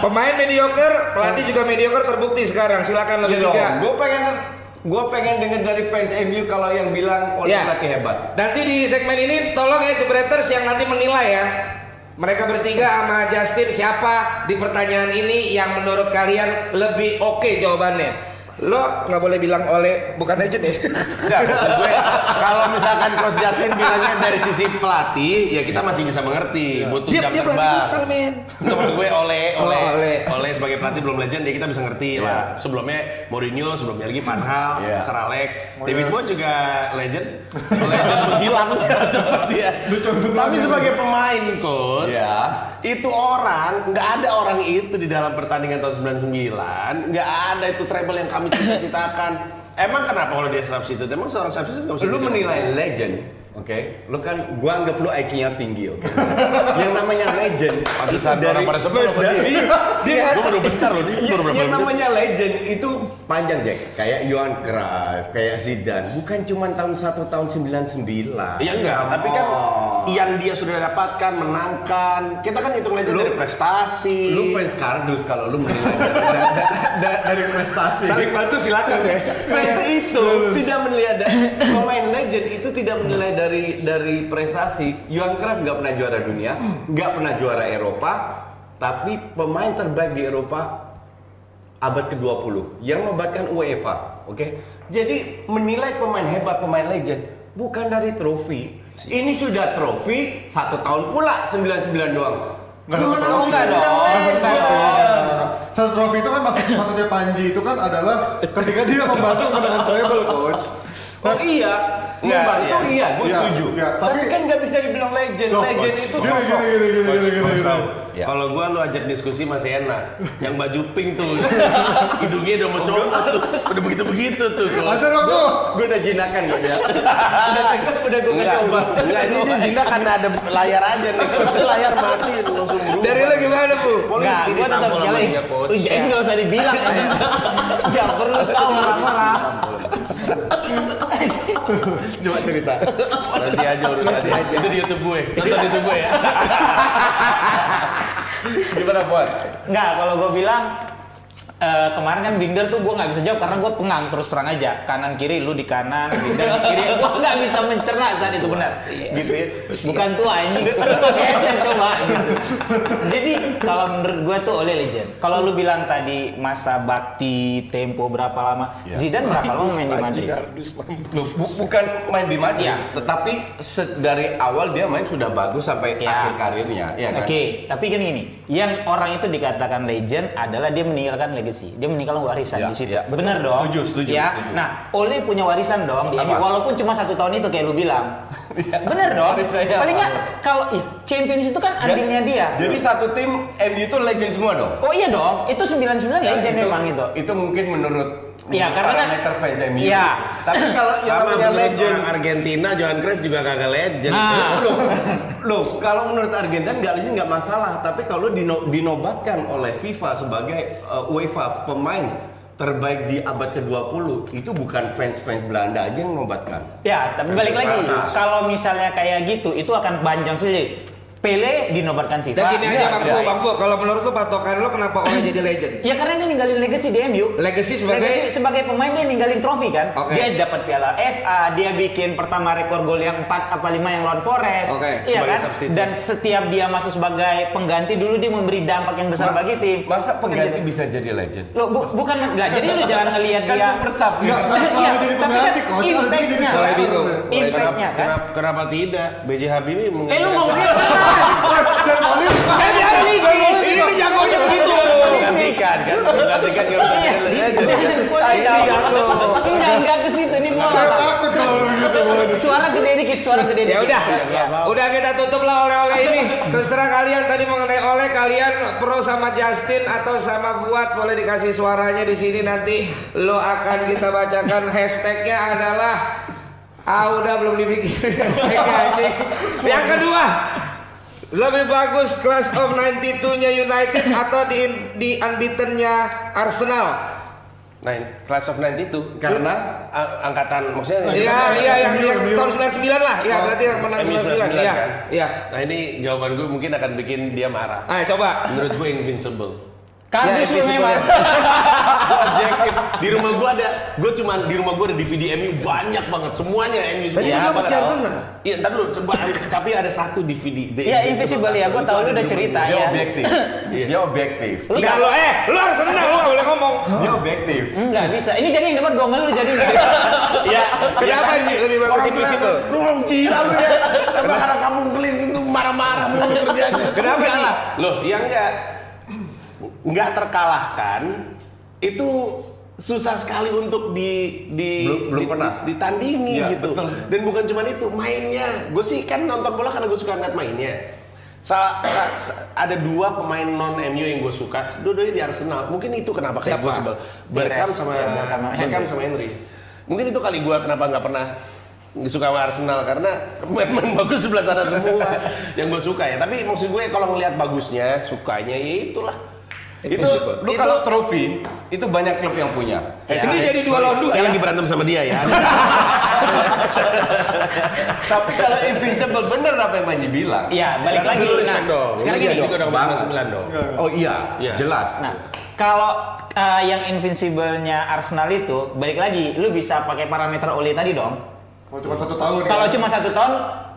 Pemain mediocre, pelatih juga mediocre terbukti sekarang. Silakan lebih tiga. Gue pengen gue pengen dengar dari fans MU kalau yang bilang oleh Ya. pelatih hebat. Nanti di segmen ini tolong ya Jebreters yang nanti menilai ya. Mereka bertiga sama Justin siapa di pertanyaan ini yang menurut kalian lebih oke jawabannya. Lo nggak boleh bilang oleh bukan legend ya. Enggak, maksud gue kalau misalkan Coach Justin bilangnya dari sisi pelatih, ya kita masih bisa mengerti. Butuh dia jam dia pelatih terbang. futsal men. Enggak maksud gue oleh Oh, oleh Ole. oleh sebagai pelatih belum legend ya kita bisa ngerti lah. Sebelumnya Mourinho, sebelumnya lagi Van Hal, Iya. Sir Alex, David Moyes juga legend. legend menghilang cepat dia. Tapi sebagai pemain coach, Iya. Itu orang nggak ada orang itu di dalam pertandingan tahun 99 nggak ada itu treble yang kami cita-citakan. Emang kenapa kalau dia substitute? Emang seorang substitute nggak bisa Lu menilai legend, oke? Lu kan gua anggap lu IQ-nya tinggi, oke? yang namanya legend Pantesan orang pada sebel sama dia. Dia Gue baru bentar loh, ini baru berapa yang namanya legend itu panjang Jack kayak Johan Cruyff kayak Zidane bukan cuma tahun 1 tahun 99 Iya enggak, tapi kan yang dia sudah dapatkan, menangkan. Kita kan hitung legend Lu- dari prestasi. lu fans kardus kalau lu menilai dari, dari- dari prestasi Saling bantu silakan ya. fans itu tidak menilai dari pemain legend itu tidak menilai dari dari prestasi Johan Cruyff nggak pernah juara dunia nggak pernah juara Eropa tapi pemain terbaik di Eropa abad ke-20 yang membuatkan UEFA oke jadi menilai pemain hebat pemain legend bukan dari trofi ini sudah trofi satu tahun pula 99 doang satu trofi. enggak dong. Satu trofi itu kan maksud, maksudnya Panji itu kan adalah ketika dia membantu menangkan treble coach. Oh iya, membantu iya. iya, gue Iya, setuju. iya, tapi, tapi- kan nggak bisa dibilang legend. Loh, legend coach, itu gini, sosok. gini, gini, gini, gini, gini, gini. Ya. Kalau gua lu ajak diskusi masih enak. Yang baju pink tuh, hidungnya udah mau copot tuh, udah begitu begitu tuh. Ajar aku. Gue udah jinakan gue ya. udah udah gue coba. enggak, ini dia jinak karena ada layar aja nih. Layar mati langsung berubah. Dari lo gimana bu? Polisi gua tetap sekali. ini nggak usah dibilang kan. Enggak perlu tahu orang-orang. Coba cerita. Nanti aja urusannya. Itu di YouTube gue. Nonton di YouTube gue ya. Gimana buat? Enggak, kalau gue bilang eh, kemarin kan Binder tuh gue nggak bisa jawab karena gue pengang terus terang aja. Kanan kiri lu di kanan Binder di kiri. Gue nggak bisa mencerna saat itu benar. Gitu ya. Bukan tua ini Geser coba. Gitu. jadi kalau menurut gue tuh oleh legend. Kalau lu bilang tadi masa bakti tempo berapa lama Zidane berapa lama main di Madrid? Bukan main di Madrid, Iya. tetapi dari awal dia main sudah bagus sampai Ya. akhir karirnya, ya kan? Oke, tapi gini gini, yang orang itu dikatakan legend adalah dia meninggalkan legacy, dia meninggalkan warisan Ya, di situ. ya, betul. Bener dong? Setuju, setuju, Ya. setuju. Nah, Ole punya warisan dong di? MU, walaupun cuma satu tahun itu kayak lu bilang. Bener dong? Warisnya Paling nggak kalau ih, Champions itu kan andilnya dia. Jadi satu tim MU itu legend semua dong. Oh iya dong, itu 99 Ya, legend memang itu. Itu mungkin menurut Iya, karena kan- parameter fans MU. Iya. Tapi kalau yang namanya legend orang Argentina, Johan Cruyff juga kagak legend. Nah, loh, loh, kalau menurut Argentina nggak legend nggak masalah, tapi kalau dino- dinobatkan oleh FIFA sebagai uh, UEFA pemain terbaik di abad ke-20 itu bukan fans-fans Belanda aja yang nobatkan. ya, tapi balik lagi, kalau misalnya kayak gitu, itu akan panjang sendiri. Pele dinobatkan FIFA. Dan gini aja Iya, Bang iya. Fu, Bang Fu, kalau menurut lu patokan lu kenapa Oleh jadi legend? Ya karena dia ninggalin legacy di MU. Legacy sebagai Legacy sebagai pemain dia ninggalin trofi kan. Oke. Dia dapat Piala FA, dia bikin pertama rekor gol yang 4 apa 5 yang lawan Forest. Oke, Iya sebagai kan? substitute. Dan setiap dia masuk sebagai pengganti dulu dia memberi dampak yang besar Ma- bagi tim. Masa pengganti Kan bisa jadi legend? Loh, bu- bukan enggak. Jadi lu jangan ngelihat Kan dia super sub Nggak, nggak Iya, selalu jadi tapi pengganti kan coach. Impact-nya. starter. bingung. impact-nya kan. Kenapa, kenapa tidak? BJ Habibie mungkin. Eh lu ngomongnya Dan Oli Eh dia ada ini jagonya begitu. gantikan kan? Gantikan nggak usah jadi legend. Jangan, Ini jago. Enggak, enggak ke situ nih saya takut kalau lu begitu. waduh. Suara gede dikit, suara gede dikit. Ya udah, Ya. udah kita tutup lah oleh-oleh ini. Terserah kalian tadi mengenai oleh kalian pro sama Justin atau sama Fuad boleh dikasih suaranya di sini nanti lo akan kita bacakan hashtagnya adalah ah udah belum dibikin hashtagnya anjing. Yang kedua lebih bagus class of 92-nya United atau di di unbeaten-nya Arsenal? Nah, Class of 92 karena a- angkatan maksudnya Iya, iya yang, yang tahun 99 lah. Iya, berarti yang menang MU 99. Iya. kan? Iya. Nah, ini jawaban gue mungkin akan bikin dia marah. Ah, coba. Menurut gue invincible. Kardus lu invisible. memang. Objektif. Di rumah gue ada, gue cuman di rumah gue ada DVD MU banyak banget semuanya MU semua. Tadi lu Apa baca tahu? Arsenal? Iya, ntar dulu, coba, tapi ada satu DVD. The Iya, Invisible ya, gua tahu lu udah cerita gua. Dia ya. objektif. Dia objektif. Lu Enggak lo eh, lu harus senang lu boleh ngomong. Dia objektif. Enggak bisa. Ini jadi yang debat gua lu jadi enggak. Iya. Kenapa Ji lebih bagus invisible? Lu orang gila lu ya. Karena anak kampung keliling itu marah-marah mulu kerjanya. Kenapa? Loh, yang enggak enggak terkalahkan itu susah sekali untuk di di Belum- belum di- pernah. di- ditandingi Iya, gitu. betul. Dan bukan cuma itu, mainnya. Gue sih kan nonton bola karena gue suka ngeliat mainnya. Sa- sa- sa- ada dua pemain non MU yang gue suka, dua-duanya di Arsenal. Mungkin itu kenapa kayak Siapa? gue sebel. Berkham Pires. sama Ya, Henry. sama Henry. Mungkin itu kali gue kenapa nggak pernah suka sama Arsenal karena pemain bagus sebelah sana semua yang gue suka ya. Tapi maksud gue kalau ngelihat bagusnya, sukanya ya itulah. Itu lu kalau trofi itu banyak klub yang punya. Ini jadi dua lawan dua. Saya ya? lagi berantem sama dia ya. Tapi kalau invincible bener apa yang Panji bilang. Iya, balik Karena lagi. Nah, dong. sekarang Lu gini. juga dong Banget. 99 dong. Oh iya, Iya. jelas. Nah, kalau uh, yang invincible-nya Arsenal itu balik lagi, lu bisa pakai parameter Oli tadi dong. Oh cuma satu tahun. ya. Kalau cuma satu tahun,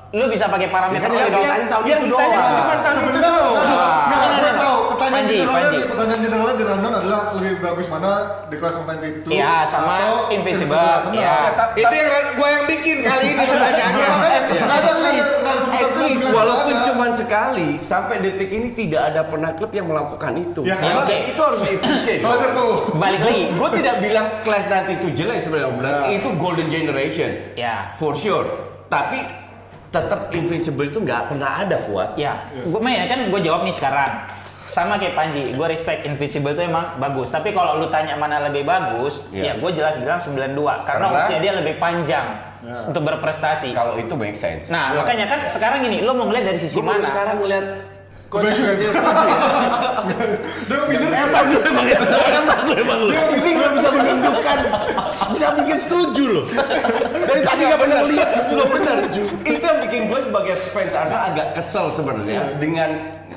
lu bisa pakai parameter kan Oli yang dong. ditanya tahun Yang itu ditanya doang. cuma tahun itu doang. nggak, gue tahu. Pertanyaan Panji, generalnya, Panji. pertanyaan generalnya di rundown adalah lebih bagus mana di kelas of 92 Iya, sama atau Invincible. Iya. Itu yang gua yang bikin kali ini pertanyaannya. Walaupun cuma sekali, sampai detik ini tidak ada pernah klub yang melakukan itu. Ya, Oke, itu harus itu Balik lagi. Gue tidak bilang kelas nanti itu jelek sebenarnya, bilang Ya. itu golden generation, Ya. for sure. Tapi tetap invincible itu nggak pernah ada, Fuad. Ya, gue main kan gue jawab nih sekarang. Sama kayak Panji, gue respect Invisible itu emang bagus. Tapi kalau lu tanya mana lebih bagus, Iya. ya gue jelas bilang 92 karena, Karena- usia dia lebih panjang untuk berprestasi. Kalau itu make sense. Nah, makanya kan sekarang gini, lu mau ngeliat dari sisi baru mana? sekarang ngeliat dia pindah Emang lu emang itu emang lu emang lu. Ini nggak bisa menunjukkan, bisa bikin setuju loh. Dari tadi nggak pernah lihat, nggak benar. itu yang bikin gue sebagai fans Arsenal agak kesel sebenarnya dengan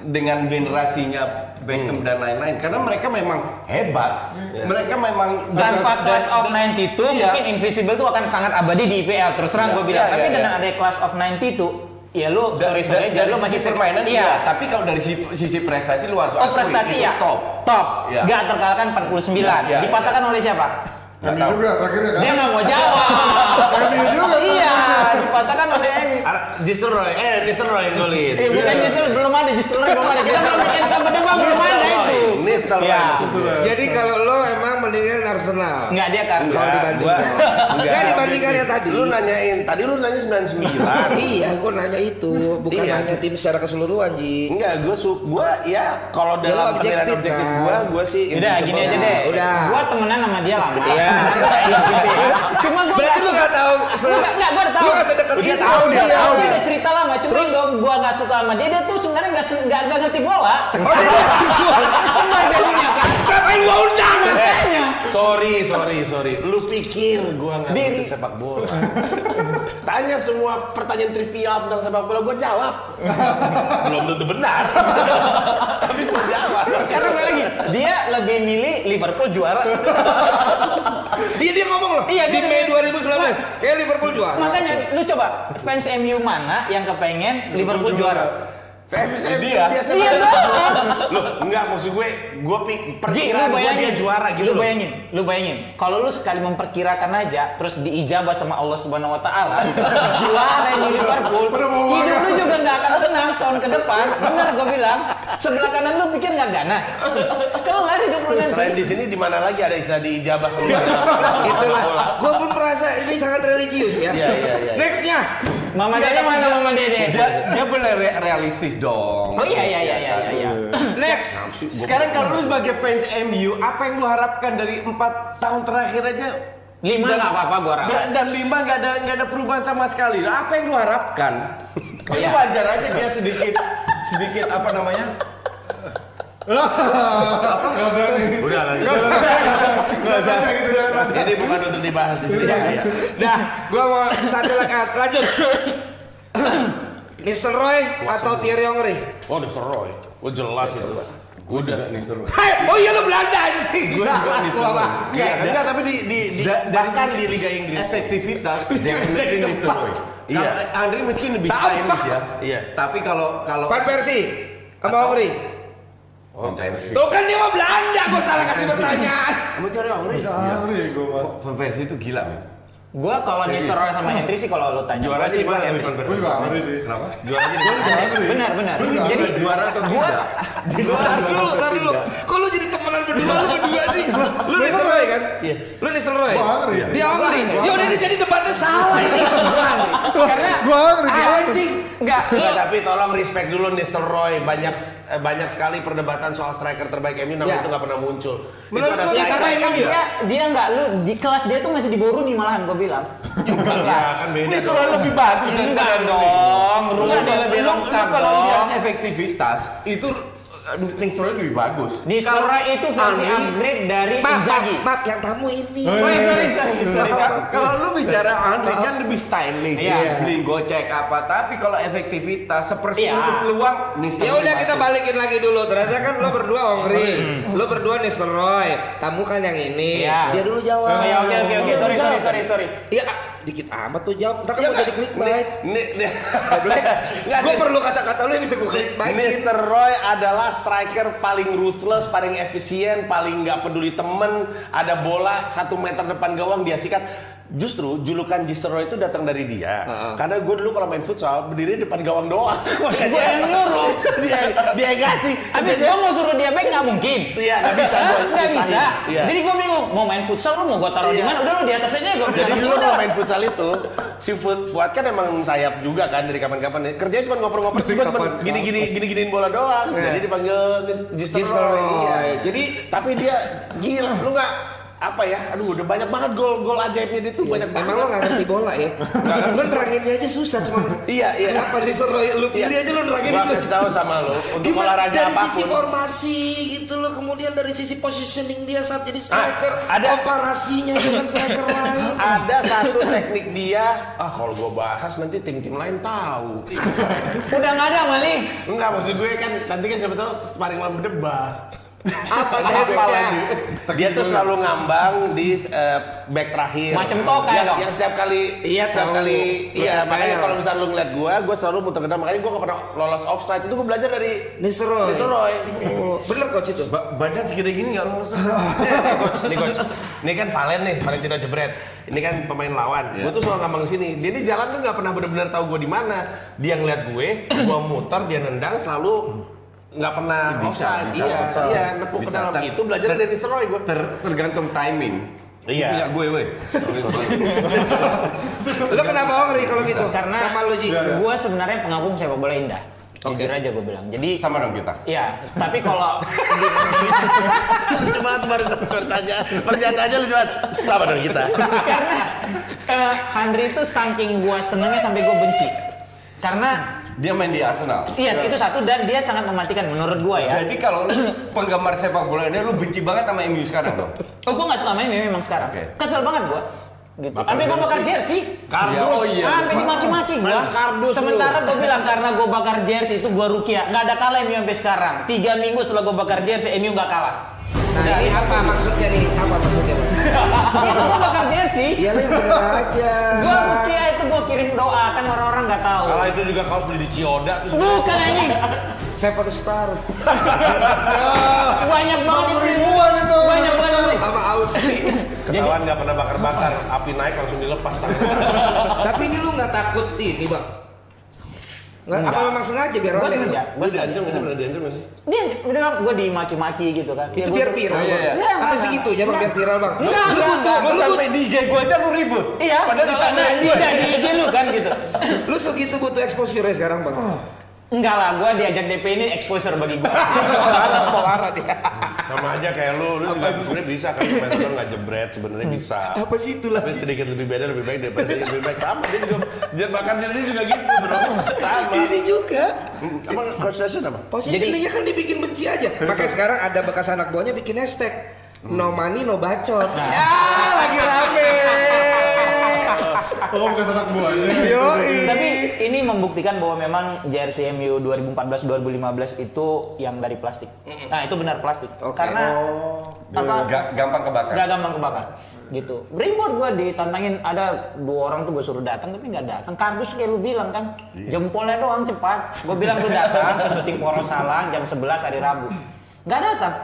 dengan generasinya Beckham dan lain-lain karena mereka memang hebat. Mereka memang Tanpa Class of 92 Iya. mungkin Invisible itu akan sangat abadi di IPL terus terang Iya, gue bilang. iya, Tapi iya, dengan iya. ada Class of 92 ya lu Da- sorry sorry da- dari lu masih sisi permainan iya. iya. tapi kalau dari sisi, sisi prestasi lu harus Oh prestasi ya top. top, Iya. nggak terkalahkan 49. Iya, iya, Dipatahkan oleh siapa? Kami juga terakhirnya kan. Dia nggak mau jawab. Kami juga. iya, dipatahkan oleh Justru Roy, eh Mister Roy yang golin. Eh, bukan justru belum ada, justru belum ada. Kita belum bikin kebetulan belum ada itu. Mister Roy. Ya. Jadi kalau lo emang mendingan Arsenal. Nggak dia kan. Kalau dibandingkan. Enggak dibandingkan yang tadi. Lu nanyain, tadi lu nanya 99. Iya, gua nanya itu, bukan Iya. nanya tim secara keseluruhan, Ji. Enggak, gue su, gue ya kalau Ya, dalam penilaian objektif, objektif kan? gue sih Udah gini aja deh. Udah. Gua temenan sama dia lama. Iya. Cuma gua Berarti lu nggak tahu se- Enggak, gua udah tahu. Lu nggak sedekat Dia itu. tahu, dia Iya. tahu. Dia udah cerita lama. Cuma dong gua nggak suka sama dia. Dia tuh sebenarnya nggak nggak ngerti bola. Oh, dia Enggak jadinya kan. Ngapain gua undang? Makanya. Sorry, sorry, sorry. Lu pikir gue nggak Diri. ngerti sepak bola? Tanya semua pertanyaan trivial tentang sepak bola, gue jawab. Belum tentu benar, tapi gue jawab. Karena lagi, dia lebih milih Liverpool juara. Dia dia ngomong loh. Iya, di Mei 2019 kayak Liverpool juara. Makanya lu coba fans MU mana yang kepengen Liverpool juara? Fans dia. Biasa Iya dong. Loh, enggak maksud gue, gue perkiraan gue bayangin, dia juara gitu lu bayangin, lu bayangin. Kalau lu sekali memperkirakan aja, terus diijabah sama Allah Subhanahu Wa Taala, juara ini Liverpool, hidup lu juga nggak akan tenang setahun ke depan. Bener gue bilang, sebelah kanan lu pikir nggak ganas. Kalau nggak hidup lu nanti. Selain di sini di mana lagi ada istilah diijabah Itulah. Gue pun merasa ini sangat religius ya. Iya, iya, iya. Nextnya. Mama Dede mana Mama Dede? Dia, dia boleh re- realistis dong. Oh iya iya iya iya iya. iya. Next. Sekarang kalau lu sebagai fans MU, apa yang lu harapkan dari empat tahun terakhir aja? Lima Dan- nggak apa-apa gua harap. Dan, dan lima nggak ada nggak ada perubahan sama sekali. Nah, apa yang lu harapkan? Oh, iya. wajar aja dia sedikit sedikit apa namanya? Gak berani. Udah lah. Gak baca gitu jangan. Ini bukan untuk dibahas di sini. ya. Dah, gua mau satu lagi lanjut. Nistelrooy atau Thierry Henry? Oh, Mr. Roy. Oh, jelas itu. Udah nih seru. Hai, oh iya lu Belanda anjing. Salah gua Pak. Enggak, enggak, tapi di di, di bahkan di Liga Inggris. efektivitas definitely tempat. Nistelrooy. Iya. Andri mungkin lebih stylish ya. Iya. Tapi kalau kalau Van Persie sama Henry. Oh. Tuh kan dia mah Belanda, gua salah kasih pertanyaan. Kamu cari Henry. Angri gue mah. Van Persie itu gila, men. Gua kalau Nistelrooy sama Henry sih kalau lu tanya. Juara gua sih gua mana Henry. Gue Persie? juga Angri sih. Kenapa? Juaranya di Gue juga Angri. Benar benar. Jadi. Juara atau tidak? Tar dulu, tar dulu. Kok lu jadi temenan berdua lu berdua sih? Lu Nistelrooy kan? Iya. Lu. Gua Henry sih. Dia Henry. Ya udah ini jadi debatnya salah ini. Karena Gue Angri. gua Angri. Anjing. enggak tapi tolong respect dulu Nistelrooy. Banyak eh, banyak sekali perdebatan soal striker terbaik MU namanya Ya. itu nggak pernah muncul. Menurut terbaik kan dia dia enggak lu di kelas dia tuh masih di bawah Rooney malahan gua bilang. Enggak Ya, lah. kan beda. Nistelrooy lebih bagus Enggak dong, dia lebih lengkap kalau lihat dong. efektivitas itu aduh, Nistelrooy lebih bagus. Nistelrooy itu versi upgrade dari maaf, Inzaghi. maaf, yang tamu ini. Oh, iya, iya, sorry, iya. sorry, sorry. Kalau- lu bicara Andre kan lebih stylish, Iya. beli gocek apa. Tapi kalau efektivitas seperti Iya. itu peluang Nistelrooy Ya udah kita balikin lagi dulu. Ternyata kan lo berdua Ongri, lo berdua Nistelrooy, tamu kan yang ini. Iya. Dia dulu jawab. Oke oke oke sorry sorry sorry sorry. Iya, dikit amat tuh jawab. Ntar kan Ya, mau jadi clickbait. Nih, nih. Gue perlu kata-kata lo yang bisa gue clickbaitin. Mr. Roy adalah striker paling ruthless, paling efisien, paling nggak peduli temen. Ada bola satu meter depan gawang dia sikat. Justru julukan. Roy itu datang dari dia. Karena gue dulu kalau main futsal berdiri depan gawang doang. Makanya Gue yang nyuruh. dia dia kasih. Habis gua mau suruh dia back nggak mungkin. Iya, nggak bisa Nggak bisa. Iya. Jadi gua bingung mau main futsal lu mau gua taruh di Iya. mana? Udah lu di atas aja bilang. Jadi dulu kalau main futsal itu, si Fuad, Fuad kan emang sayap juga kan dari kapan-kapan. Kerjanya cuma ngoper-ngoper, cuma gini-gini gini-giniin bola doang. Jadi dipanggil Roy. iya. Jadi tapi dia gila, lu nggak apa ya? Aduh, udah banyak banget gol-gol ajaibnya dia tuh banyak banget. Emang lo gak ngerti bola ya? Lo neranginnya aja susah cuma Iya, iya. Kenapa Nistelrooy? Lu pilih aja lo nerangin Gua dulu. kasih tahu sama lu untuk Gimana olahraga dari sisi apa pun. formasi gitu loh, kemudian dari sisi positioning dia saat jadi striker, Ah, ada- komparasinya dengan striker lain. Ada satu teknik dia, ah kalau gua bahas nanti tim-tim lain tahu. Udah nggak ada maling. Enggak, maksud gue kan nanti kan siapa tahu sparring lawan berdebat. Apa Apa tekniknya? lagi? Dia tuh selalu ngambang di eh, back terakhir. Macem tokai yang, dong. Yang setiap kali, Iya, setiap kali, iya makanya kalau misalnya lu ngeliat gua, gua selalu muter kedam. Makanya gua gak pernah lolos offside. Itu gua belajar dari Nistelrooy. Nistelrooy. Oh, bener coach itu. Ba- badan segede gini nggak lu Nih, coach, nih coach. Ini kan Valen nih, Valentino Jebret. Ini kan pemain lawan. Gue tuh selalu ngambang sini. Dia ini jalan tuh nggak pernah benar-benar tahu gue di mana. Dia ngeliat gue, gue muter, dia nendang selalu nggak pernah Bisa, offside. bisa, iya, offside. iya, nepuk ke Bisa. dalam Ter- itu belajar dari Nistelrooy gue. Ter- tergantung timing. Iya. Punya gue, weh. Lo kenapa Ongri kalau gitu? Karena sama lo Ji. gua sebenarnya pengagum sepak bola indah. Jujur aja gue bilang. Jadi Sama dong kita. Iya, tapi kalau Cuma baru bertanya, pernyataannya lucu banget. Sama dong kita. karena eh, Andri itu saking gua senengnya sampai gua benci. Karena Dia main di Arsenal. iya itu satu dan dia sangat mematikan menurut gua ya. Jadi kalau lu penggemar sepak bola ini lu benci banget sama MU sekarang dong. Oh gua nggak suka main memang sekarang. Oke. Kesel banget gua. Gitu. Sampai gua bakar jersey. Kardus. Oh iya. Sampai dimaki-maki gua. Kardus Sementara gua bilang karena gua bakar jersey itu gua rukia. Nggak ada kalah MU sampai sekarang. Tiga minggu setelah gua bakar jersey MU nggak kalah. Nah ini apa maksudnya nih? Apa maksudnya? Bang? itu gua bakar jersey. Ya lo yang bener aja. Gua rukia itu gua kirim berdoa kan orang-orang nggak tahu. Kalau itu juga kaos beli di Cioda terus Bukan anjing. Seven Star Banyak banget 50 itu. ribuan itu. Banyak banget. sama Aussie. ketahuan nggak pernah bakar-bakar, api naik langsung dilepas tangan. Tapi ini lu nggak takut ini bang? Nggak, apa Enggak. memang sengaja biar Gue rame? sengaja. Gue diancam nggak sih? Pernah diancam nggak sih? Dia udah gue dimaki-maki gitu kan. Itu Ya, biar viral Oh, iya, iya. Enggak, Apa sih gitu ya bang enggak. biar viral bang? Enggak, Lu butuh, lu sampai di IG gue aja lu ribut. Iya, Padahal gue. tidak di IG lu kan gitu. lu segitu butuh exposure sekarang bang. Enggak lah, gue diajak DP ini exposure bagi gue. Parah dia. Sama aja kayak lu, lu juga sebenarnya bisa kan main motor nggak jebret sebenarnya bisa. Apa sih itu lah? Tapi sedikit lebih beda lebih baik daripada lebih baik sama dia juga bahkan dia juga gitu bro sama. Ini juga. Apa coach Session apa? Posisinya kan dibikin benci aja. Makanya sekarang ada bekas anak buahnya bikin hashtag No money no bacot. Ya lagi rame. Oh, bukan anak buahnya. Yo, Tapi ini membuktikan bahwa memang jersey MU 2014-2015 itu yang dari plastik. Nah itu benar plastik. Oke. Karena apa? Ga- gampang kebakar. Gak gampang kebakar gitu. Ribut gue ditantangin ada dua orang tuh gue suruh datang tapi nggak datang. Kardus kayak lu bilang kan, jempolnya doang cepat. Gue bilang lu datang ke syuting Poros Salang jam 11 hari Rabu. Nggak datang.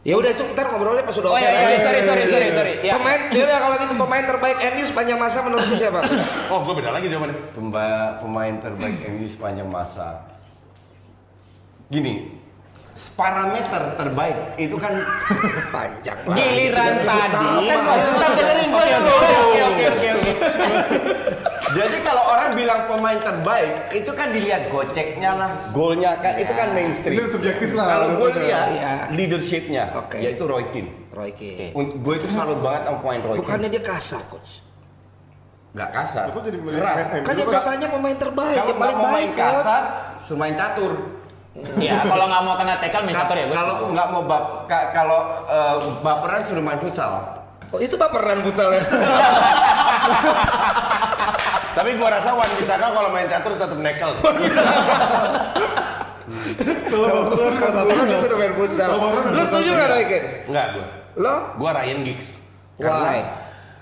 Ya udah itu kita ngobrolnya pas sudah Oh iya, iya, sorry, sorry, sorry, sorry. Ya. Pemain, ya udah kalau gitu pemain terbaik MU sepanjang masa menurut lu siapa? Oh gue beda lagi jawabannya. Pemba- pemain terbaik MU sepanjang masa. Gini, parameter terbaik itu kan Panjang Giliran tadi. Kan dengerin gue ya. Oke, oke, oke, oke. jadi kalau orang bilang pemain terbaik itu kan dilihat goceknya lah, golnya kan itu kan mainstream. Itu subjektif lah, Kalau gue lihat Iya. leadershipnya, Oke. yaitu Roy Keane. Roy Keane. Untuk gue itu salut banget sama pemain Roy Keane. Bukannya dia kasar coach. Nggak kasar, keras. Kan dia katanya pemain terbaik, Kalau yang paling mau baik main coach. kasar, suruh main catur. Ya, kalau nggak mau kena tackle main catur ya gue. Kalau nggak mau ka- kalau eh, baperan suruh main futsal. Oh, itu baperan futsalnya. Tapi gua rasa Wan Bisaka kalau main catur tetap nekel. Kalau baperan kan Kalau baperan dia sudah main futsal. Lu setuju nggak Roy Keane? Enggak gua. Lo? Gua Ryan Giggs. Why?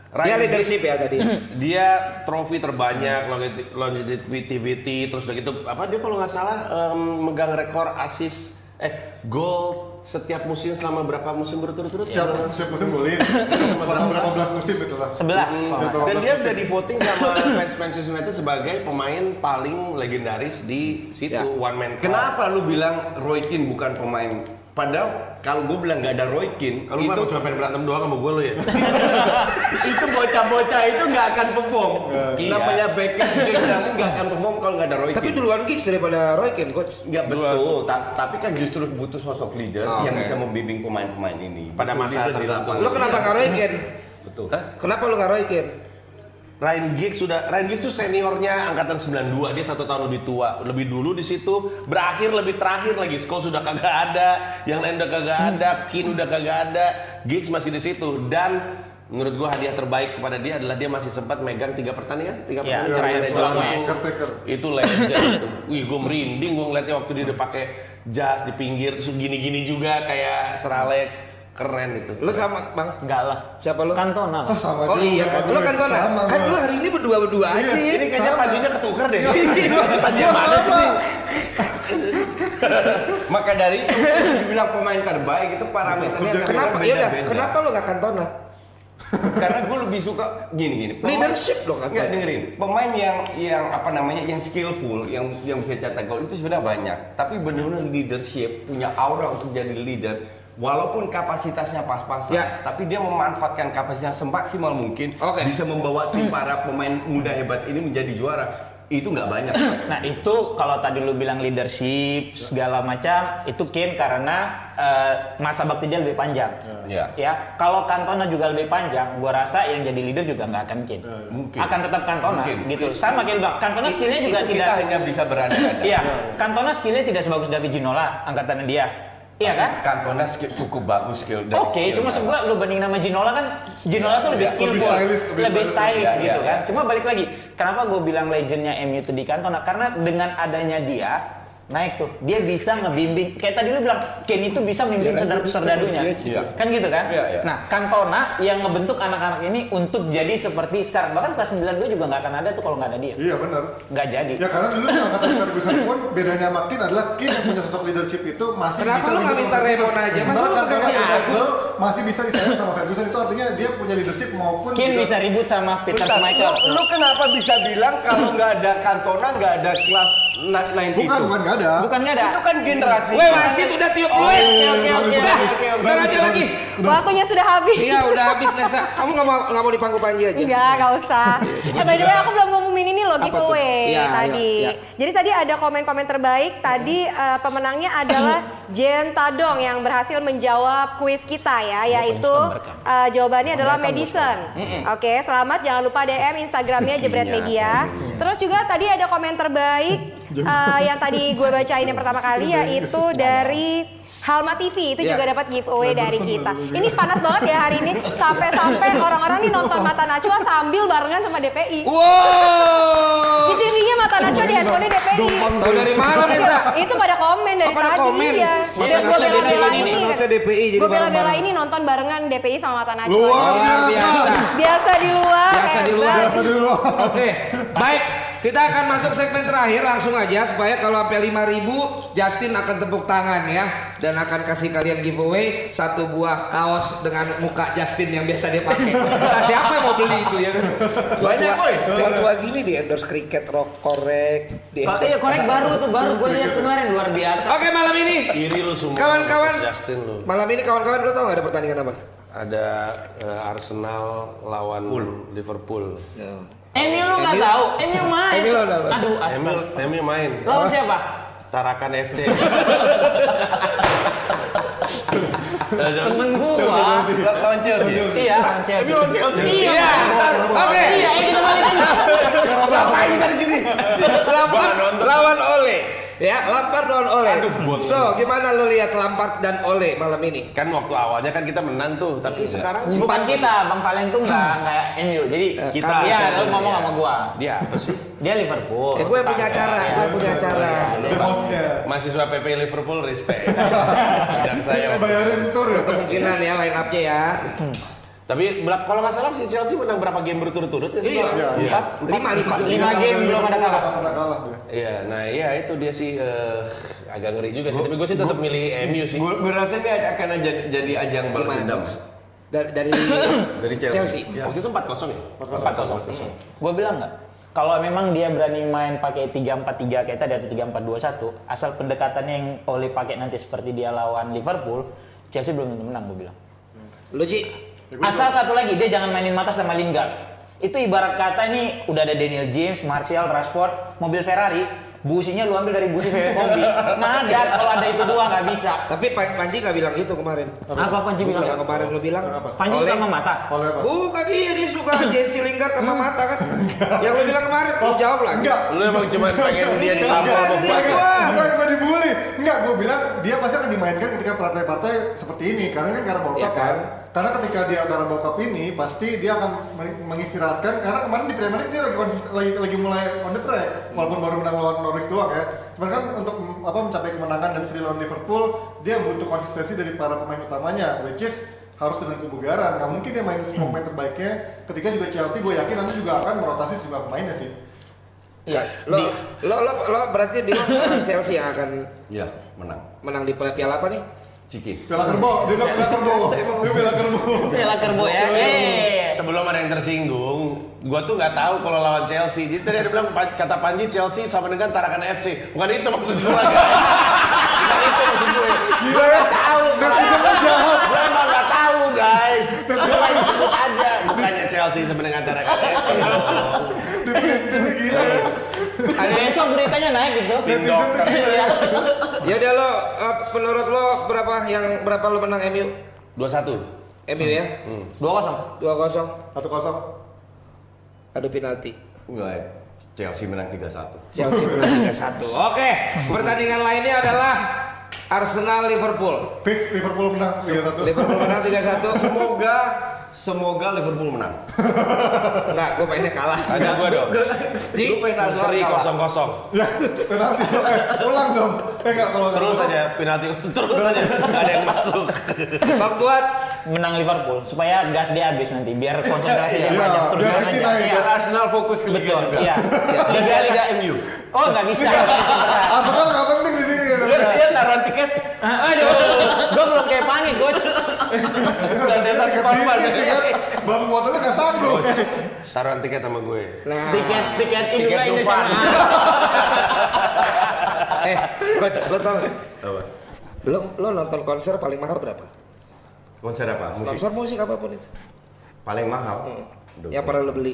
Dia Ryan leadership Giggs, ya tadi. Dia trofi terbanyak, longe- longevity, terus udah gitu apa dia kalau nggak salah em, megang rekor asis eh gol setiap musim selama berapa musim berturut-turut? Siap, siap musim golin. Selama berapa belas musim itu lah. 11. kalau nggak salah. Dan dia udah di voting sama fans Manchester United sebagai pemain paling legendaris di situ Ya. one man club. Kenapa lu bilang Roy Keane bukan pemain? Padahal kalau gue bilang nggak ada Roy Keane, Kalau itu cuma pengen berantem doang sama gue lo ya. itu bocah-bocah itu nggak akan perform. Iya. Namanya Beckham ini nggak akan perform kalau nggak ada Roy Tapi duluan Giggs daripada Roy Keane coach. Nggak betul, Ta- tapi kan justru butuh sosok leader Ah, yang oke. bisa membimbing pemain-pemain ini. Pada masa tertentu. Lo kenapa nggak Roy Keane? Betul. Kenapa lu nggak Roy Keane? Ryan Giggs sudah Ryan Giggs tuh seniornya angkatan 92 dia satu tahun lebih tua. Lebih dulu di situ berakhir lebih terakhir lagi. Scholes sudah kagak ada yang lain udah kagak ada Keane udah kagak ada Giggs masih di situ. Dan menurut gua hadiah terbaik kepada dia adalah dia masih sempat megang tiga pertandingan. Tiga Iya, pertandingan selama itu. Itu legend itu. Wih, gue merinding gue ngeliatnya waktu dia udah pakai jas di pinggir terus gini-gini juga kayak Sir Alex keren itu. Lu sama Bang? Enggak lah. Siapa lu? Kantona lah. Ah, sama Oh iya kan, lu kan Tona. Sama Kan lu hari ini berdua-berdua aja ya. Ini kayaknya pajinya ketuker deh. Tadi mana sih? Maka dari itu dibilang pemain terbaik itu parameternya. Kenapa? kadang-kadang Ya udah, beda-beda. kenapa lu nggak Cantona? Karena gue lebih suka gini gini. pemain- Leadership loh kan. Nggak dengerin. Pemain yang yang apa namanya yang skillful, yang yang bisa cetak gol itu sebenarnya banyak. Tapi benar-benar leadership, punya aura untuk jadi leader. Walaupun kapasitasnya pas-pasan, Ya. tapi dia memanfaatkan kapasitasnya semaksimal mungkin, Oke. bisa membawa tim para pemain muda hebat ini menjadi juara. Itu nggak banyak. Nah itu kalau tadi lu bilang leadership segala macam itu Kane karena eh, masa bakti dia lebih panjang. Ya. Ya kalau Cantona juga lebih panjang, gua rasa yang jadi leader juga nggak akan Kane. Mungkin. Akan tetap Cantona Mungkin. gitu. Sama kayak lu bilang, Cantona skillnya juga Itu tidak. kita hanya bisa berada-ada. Iya, Cantona skillnya tidak sebagus David Ginola angkatannya dia. Iya kan? Cantona skill- cukup bagus skill. Oke, skill cuma maksud gua lu banding nama Ginola kan Ginola tuh lebih Iya, skillful, lebih stylish, lebih lebih stylish. stylish Iya, gitu iya, kan. Cuma balik lagi, kenapa gue bilang legendnya MU itu di Cantona? Karena dengan adanya dia, naik tuh. Dia bisa ngebimbing. Kayak tadi lu bilang, Ken itu bisa membimbing Biar aja, serdadu-serdadunya. Iya. Kan gitu kan? Iya, iya. Nah, Cantona yang ngebentuk anak-anak ini untuk jadi seperti sekarang. Bahkan kelas 92 juga nggak akan ada tuh kalau nggak ada dia. Iya benar. Nggak jadi. Ya karena dulu angkatan Ferguson pun bedanya sama Kin adalah Kin yang punya sosok leadership itu masih Kenapa bisa lu nggak minta. Raymond aja? Masa lu pegang si? Adel masih bisa disayang sama Ferguson itu artinya dia punya leadership maupun Ken juga- bisa ribut sama Peter Schmeichel. Lu, lu kenapa bisa bilang kalau nggak ada Cantona nggak ada kelas 90 Bukan, bukan nggak ada. Bukan nggak ada. Itu kan generasi. Weh wasit udah tiup lu. Oh, oke, oke, oke, Udah, oke, oke. udah aja lagi. Waktunya sudah habis. Iya udah habis Nesa. Kamu nggak mau nggak mau dipangku Panji aja? Enggak, enggak usah. Eh by the way aku belum ngumumin ini loh giveaway Iya, tadi. iya, iya. Jadi tadi ada komen-komen terbaik. Tadi eh, pemenangnya adalah Jen Tadong yang berhasil menjawab kuis kita ya, yaitu eh, jawabannya adalah Madison. Oke, selamat. Jangan lupa DM Instagramnya Jebret Media. Terus juga tadi ada komen terbaik eh, yang tadi gue bacain yang pertama kali yaitu dari Halma TV itu Iya. juga dapat giveaway dari kita. Ini panas banget ya hari ini. Sampai-sampai orang-orang nih nonton Mata Najwa sambil barengan sama DPI. Wow. Di TV-nya Mata Najwa di handphonenya DPI. Tahu dari mana Nesa? Itu pada komen dari Oh, pada tadi komen. ya. Dia gue bela-bela ini. DPI, jadi Gue bela-bela ini nonton barengan DPI sama Mata Najwa. Luar Luar biasa. di luar. Biasa di luar. Biasa dulu. Oke, baik. Kita akan masuk segmen terakhir langsung aja supaya kalau sampai 5000 Justin akan tepuk tangan ya dan akan kasih kalian giveaway satu buah kaos dengan muka Justin yang biasa dia pakai. Nah, siapa yang mau beli itu ya kan? Banyak, boy. Buat gini di endorse cricket rock korek di endorse- Iya korek baru tuh baru gue lihat kemarin luar biasa. Oke malam ini Iri lu semua. kawan-kawan Justin lu. malam ini kawan-kawan lu tau gak ada pertandingan apa? Ada eh, Arsenal lawan Liverpool. MU lu nggak tahu, MU main. MU udah? Aduh, Emil. Emil main. Lawan siapa? Tarakan FC. Temen gua. Lawan Chelsea. Iya, Chelsea. Iya. Iya. Oke. Iya, ini kita balikin. Ngapain kita di sini? Lampard lawan Ole. Ya, Lampard lawan Ole. so, gimana lo lihat Lampard dan Ole malam ini? kan waktu awalnya kan kita menang tuh, tapi sekarang Bukan kita, Bang Valen tuh nggak nggak MU. Jadi Kita. Iya, lu ngomong Iya. sama gua. Dia apa sih? Dia Liverpool. Eh, gue punya acara, gue yang punya acara. The hostnya. Mahasiswa PP Liverpool respect. Dan saya. Bayarin tour ya. Kemungkinan ya line up-nya ya. Tapi berapa- kalau nggak salah si Chelsea menang berapa game berturut-turut ya sih? Iya. Iya. Empat. Lima, lima. Lima game belum ada kalah. Nggak pernah kalah dia. Iya, nah iya itu dia sih eh, agak ngeri juga sih. Tapi gue sih tetap milih MU sih. Gue rasa ini akan jadi, jadi ajang balas dendam. Dari dari Dari Chelsea. Chelsea. Waktu itu 4-0 ya? 4-0. Gue bilang nggak. Kalau memang dia berani main pakai 3-4-3 kayak tadi atau 3-4-2-1, asal pendekatannya yang oleh pakai nanti seperti dia lawan Liverpool, Chelsea belum tentu menang gue bilang. Lu Ji, Asal satu lagi dia jangan mainin mata sama Lingard. Itu ibarat kata ini udah ada Daniel James, Martial, Rashford, mobil Ferrari, businya lu ambil dari busi VW Kombi. Madat kalau ada itu dua nggak bisa. tapi Pan- Panji nggak bilang gitu kemarin. Apa Panji bilang? Yang kemarin lu bilang Panji Oleh- sama mata. Oleh apa? Bukan dia, dia suka Jesse Lingard sama mata kan. Yang lu bilang kemarin, lu jawab lagi. Enggak. Lu emang cuma pengen dia ditampol gua. gua. Bukan gue dibully. Enggak, gue bilang dia pasti akan dimainkan ketika partai-partai seperti ini. Karena kan Carabao Iya Cup kan? kan. Karena ketika dia Carabao Cup ini pasti dia akan meng- mengistirahatkan karena kemarin di Premier League dia lagi, lagi lagi mulai on the track walaupun baru menang lawan Norwich doang ya. Cuman kan untuk apa mencapai kemenangan dan seri lawan Liverpool dia butuh konsistensi dari para pemain utamanya which is harus dengan kebugaran. Nggak mungkin dia main semua pemain terbaiknya. Ketika juga Chelsea gue yakin nanti juga akan merotasi sejumlah pemainnya sih. Iya. Lo, lo, lo, lo berarti di Chelsea yang akan Iya, menang. menang di piala apa nih? Ciki. Piala Kerbau, dia bilang Piala Kerbau. Dia Piala Kerbau. Piala Kerbo ya. Eh. Sebelum ada yang tersinggung, gua tuh nggak tahu kalau lawan Chelsea. Jadi tadi ada bilang kata Panji Chelsea sama dengan Tarakan FC. Bukan itu maksud gua. guys. Bukan itu maksud gue. Gila ya. Tahu, Netizen lu jahat. Gue emang nggak tahu guys. Gue lagi sebut aja. Bukannya Chelsea sama dengan Tarakan FC. Netizen gila. Ada besok beritanya naik gitu. Netizen tuh gila ya. Ya udah lo, eh, menurut lo berapa yang berapa lo menang MU? 21. MU ya? Dua kosong. 2-0. Satu kosong. Adu penalti. Enggak, Chelsea menang 3-1. Chelsea menang 3-1. Oke, pertandingan lainnya adalah Arsenal Liverpool. Fix Liverpool menang 3-1. Liverpool menang 3-1. Semoga semoga Liverpool menang. Enggak, gue pengennya kalah. Ada gua dong. Ji, Arsenal Seri kosong kosong. Ya, penalti. Eh, ulang dong. Eh enggak kalau Terus aja penalti terus aja ada yang masuk. Bang Buat, menang Liverpool supaya gas dia habis nanti biar konsentrasi dia Iya, banyak terus biar City aja. naik. Iya. Biar Arsenal fokus ke Liga juga. Iya. Liga Liga MU. Oh nggak bisa. Arsenal nggak penting di sini ya. Dia taruhan tiket. Aduh, gue belum kayak panik coach. Dan dia satu Tiket? Bang Kuatnya nggak sanggup. Taruhan tiket sama gue. nah, Tiket tiket Indonesia. Dufan. eh, coach, lo tau nggak? Lo, lo nonton konser paling mahal berapa? Konser apa? Musik Konser musik apa pun itu. paling mahal. Aduh. Yang pernah lo beli.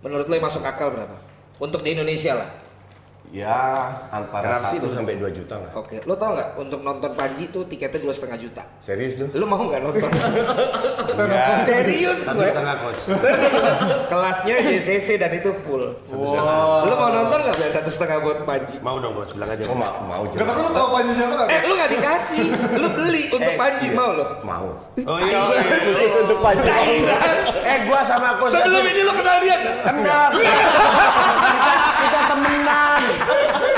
Menurut lo yang masuk akal berapa? Untuk di Indonesia lah. Ya antara Kenapa sih 1 itu? sampai 2 juta lah. Oke, lo tau nggak untuk nonton Panji tuh tiketnya dua setengah juta. Serius lu? Lo mau nggak nonton? Enggak. Serius Satu gue. setengah coach. Kelasnya JCC dan itu full. Lo mau nonton nggak biar satu setengah buat Panji? Mau dong coach bilang aja. Oh mau mau Nggak, tapi jelas. lu tahu Panji siapa nggak? Eh, lo nggak dikasih. Lo beli untuk Panji mau lo. Mau. Oh iya. oh iya. Khusus untuk Panji. Eh gua sama coach Sebelum ini lo kenal dia nggak? Kenal. Kita temenan.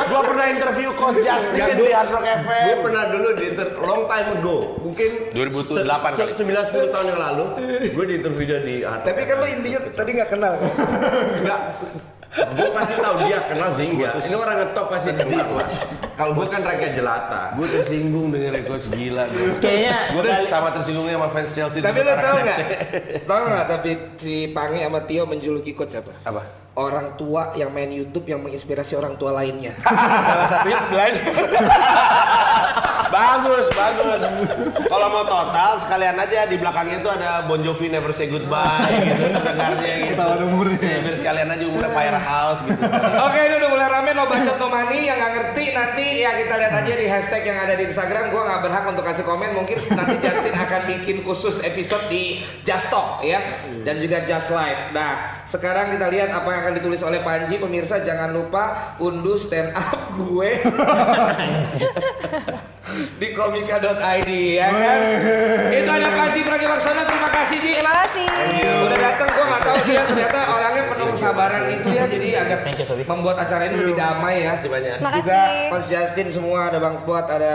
Gua pernah interview coach Justin di Hard Rock Gue FM. pernah dulu di inter- long time ago, mungkin 2008 kali. 9 10 tahun yang lalu, gue di interview dia di Art Tapi kan lo intinya tadi nggak kenal. enggak. Gue pasti tahu dia kenal sih enggak. Ini orang ngetop pasti kenal. Kalau gue kan rakyat jelata. Gue tersinggung dengan coach gila. Kayaknya Gue sekali- sama tersinggungnya sama fans Chelsea. Tapi lo tau FC. nggak? Tau nggak? Tapi si Pange sama Tio menjuluki coach apa? Apa? Orang tua yang main YouTube yang menginspirasi orang tua lainnya. Salah satunya sebelahnya. Bagus, bagus. Kalau mau total sekalian aja di belakangnya itu ada Bon Jovi Never Say Goodbye gitu dengarnya gitu. Ketahuan umurnya. Ya, biar sekalian aja umurnya Firehouse gitu. Oke ini udah mulai rame no bacot no money yang nggak ngerti nanti ya kita lihat aja di hashtag yang ada di Instagram gua nggak berhak untuk kasih komen mungkin nanti Justin akan bikin khusus episode di Just Talk ya dan juga Just Live. Nah sekarang kita lihat apa yang akan ditulis oleh Panji pemirsa jangan lupa unduh stand up gue di komika.id ya kan. Itu ada Panji Pragiwaksono terima kasih Ji. Terima kasih. Udah datang gua nggak tahu dia ternyata orangnya penuh kesabaran gitu ya jadi agak you, membuat acara ini lebih damai ya. Terima banyak. Makasih. Juga Coach Justin semua ada Bang Fuad ada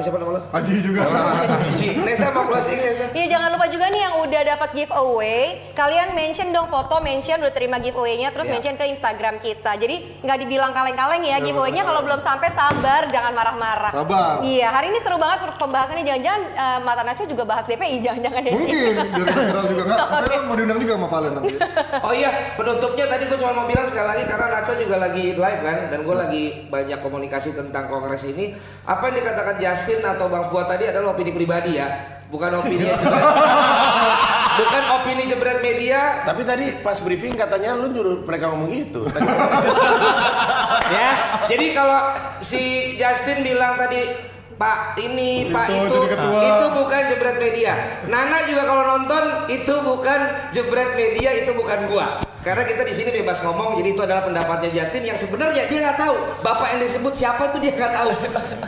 siapa nama lo? Panji juga. Panji. Nesa mau closing Nesa. Iya jangan lupa juga nih yang udah dapat giveaway, kalian mention dong foto mention udah terima giveaway-nya terus Iya. mention ke Instagram kita. Jadi nggak dibilang kaleng-kaleng ya giveaway-nya kalau belum sampai sabar jangan marah-marah. Sabar. Iya hari ini seru banget pembahasannya jangan-jangan eh, Mata Nacho juga bahas DPI jangan-jangan ya. Mungkin biar kita viral juga nggak. Katanya mau diundang juga sama Valen nanti. Oh iya, penutupnya tadi gue cuma mau bilang sekali lagi karena Nacho juga lagi live kan dan gue lagi banyak komunikasi tentang kongres ini. Apa yang dikatakan Justin atau Bang Fuad tadi adalah opini pribadi ya, bukan opini yang jebret. Bukan opini jebret media. Tapi tadi pas briefing katanya lu nyuruh mereka ngomong gitu. Tadi ya. Jadi kalau si Justin bilang tadi Pak ini, Pak Itu, itu, itu bukan jebret media. Nana juga kalau nonton itu bukan jebret media, itu bukan gua. Karena kita di sini bebas ngomong, jadi itu adalah pendapatnya Justin yang sebenarnya dia nggak tahu bapak yang disebut siapa itu dia nggak tahu.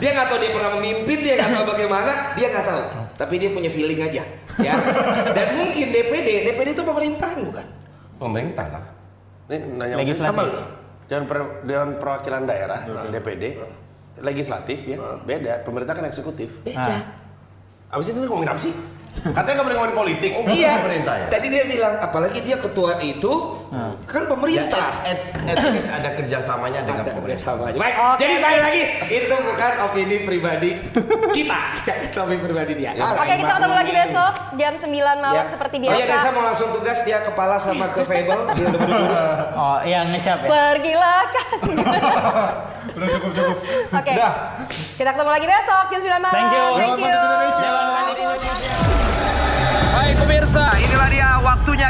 Dia nggak tahu dia pernah memimpin, dia nggak tahu bagaimana, dia nggak tahu. Tapi dia punya feeling aja, ya. Dan mungkin DPD, DPD itu pemerintahan bukan? Pemerintah lah. Nih nanya Legislatif. Dewan, per- Dewan Perwakilan Daerah, DPD, legislatif ya, beda. Pemerintah kan eksekutif. Beda. Apa sih itu ngomongin apa sih? Katanya nggak boleh ngomongin politik. Iya. pemerintah ya? Tadi dia bilang, apalagi dia ketua itu kan pemerintah. At, at least ada kerjasamanya dengan Ada pemerintah. kerjasamanya. Baik, Oke. jadi sekali lagi itu bukan opini pribadi kita, itu opini pribadi dia. Oke kita ketemu lagi besok jam 9 malam Ya. seperti Oh iya, Desa biasa. mau langsung tugas dia kepala sama ke Fable. Dia udah berdua. Oh, yang ngecap ya. Pergilah kasih. Udah cukup cukup. Oke. Kita ketemu lagi besok jam 9 malam. Thank you. Thank you. Selamat Indonesia. Baik pemirsa, inilah dia waktunya.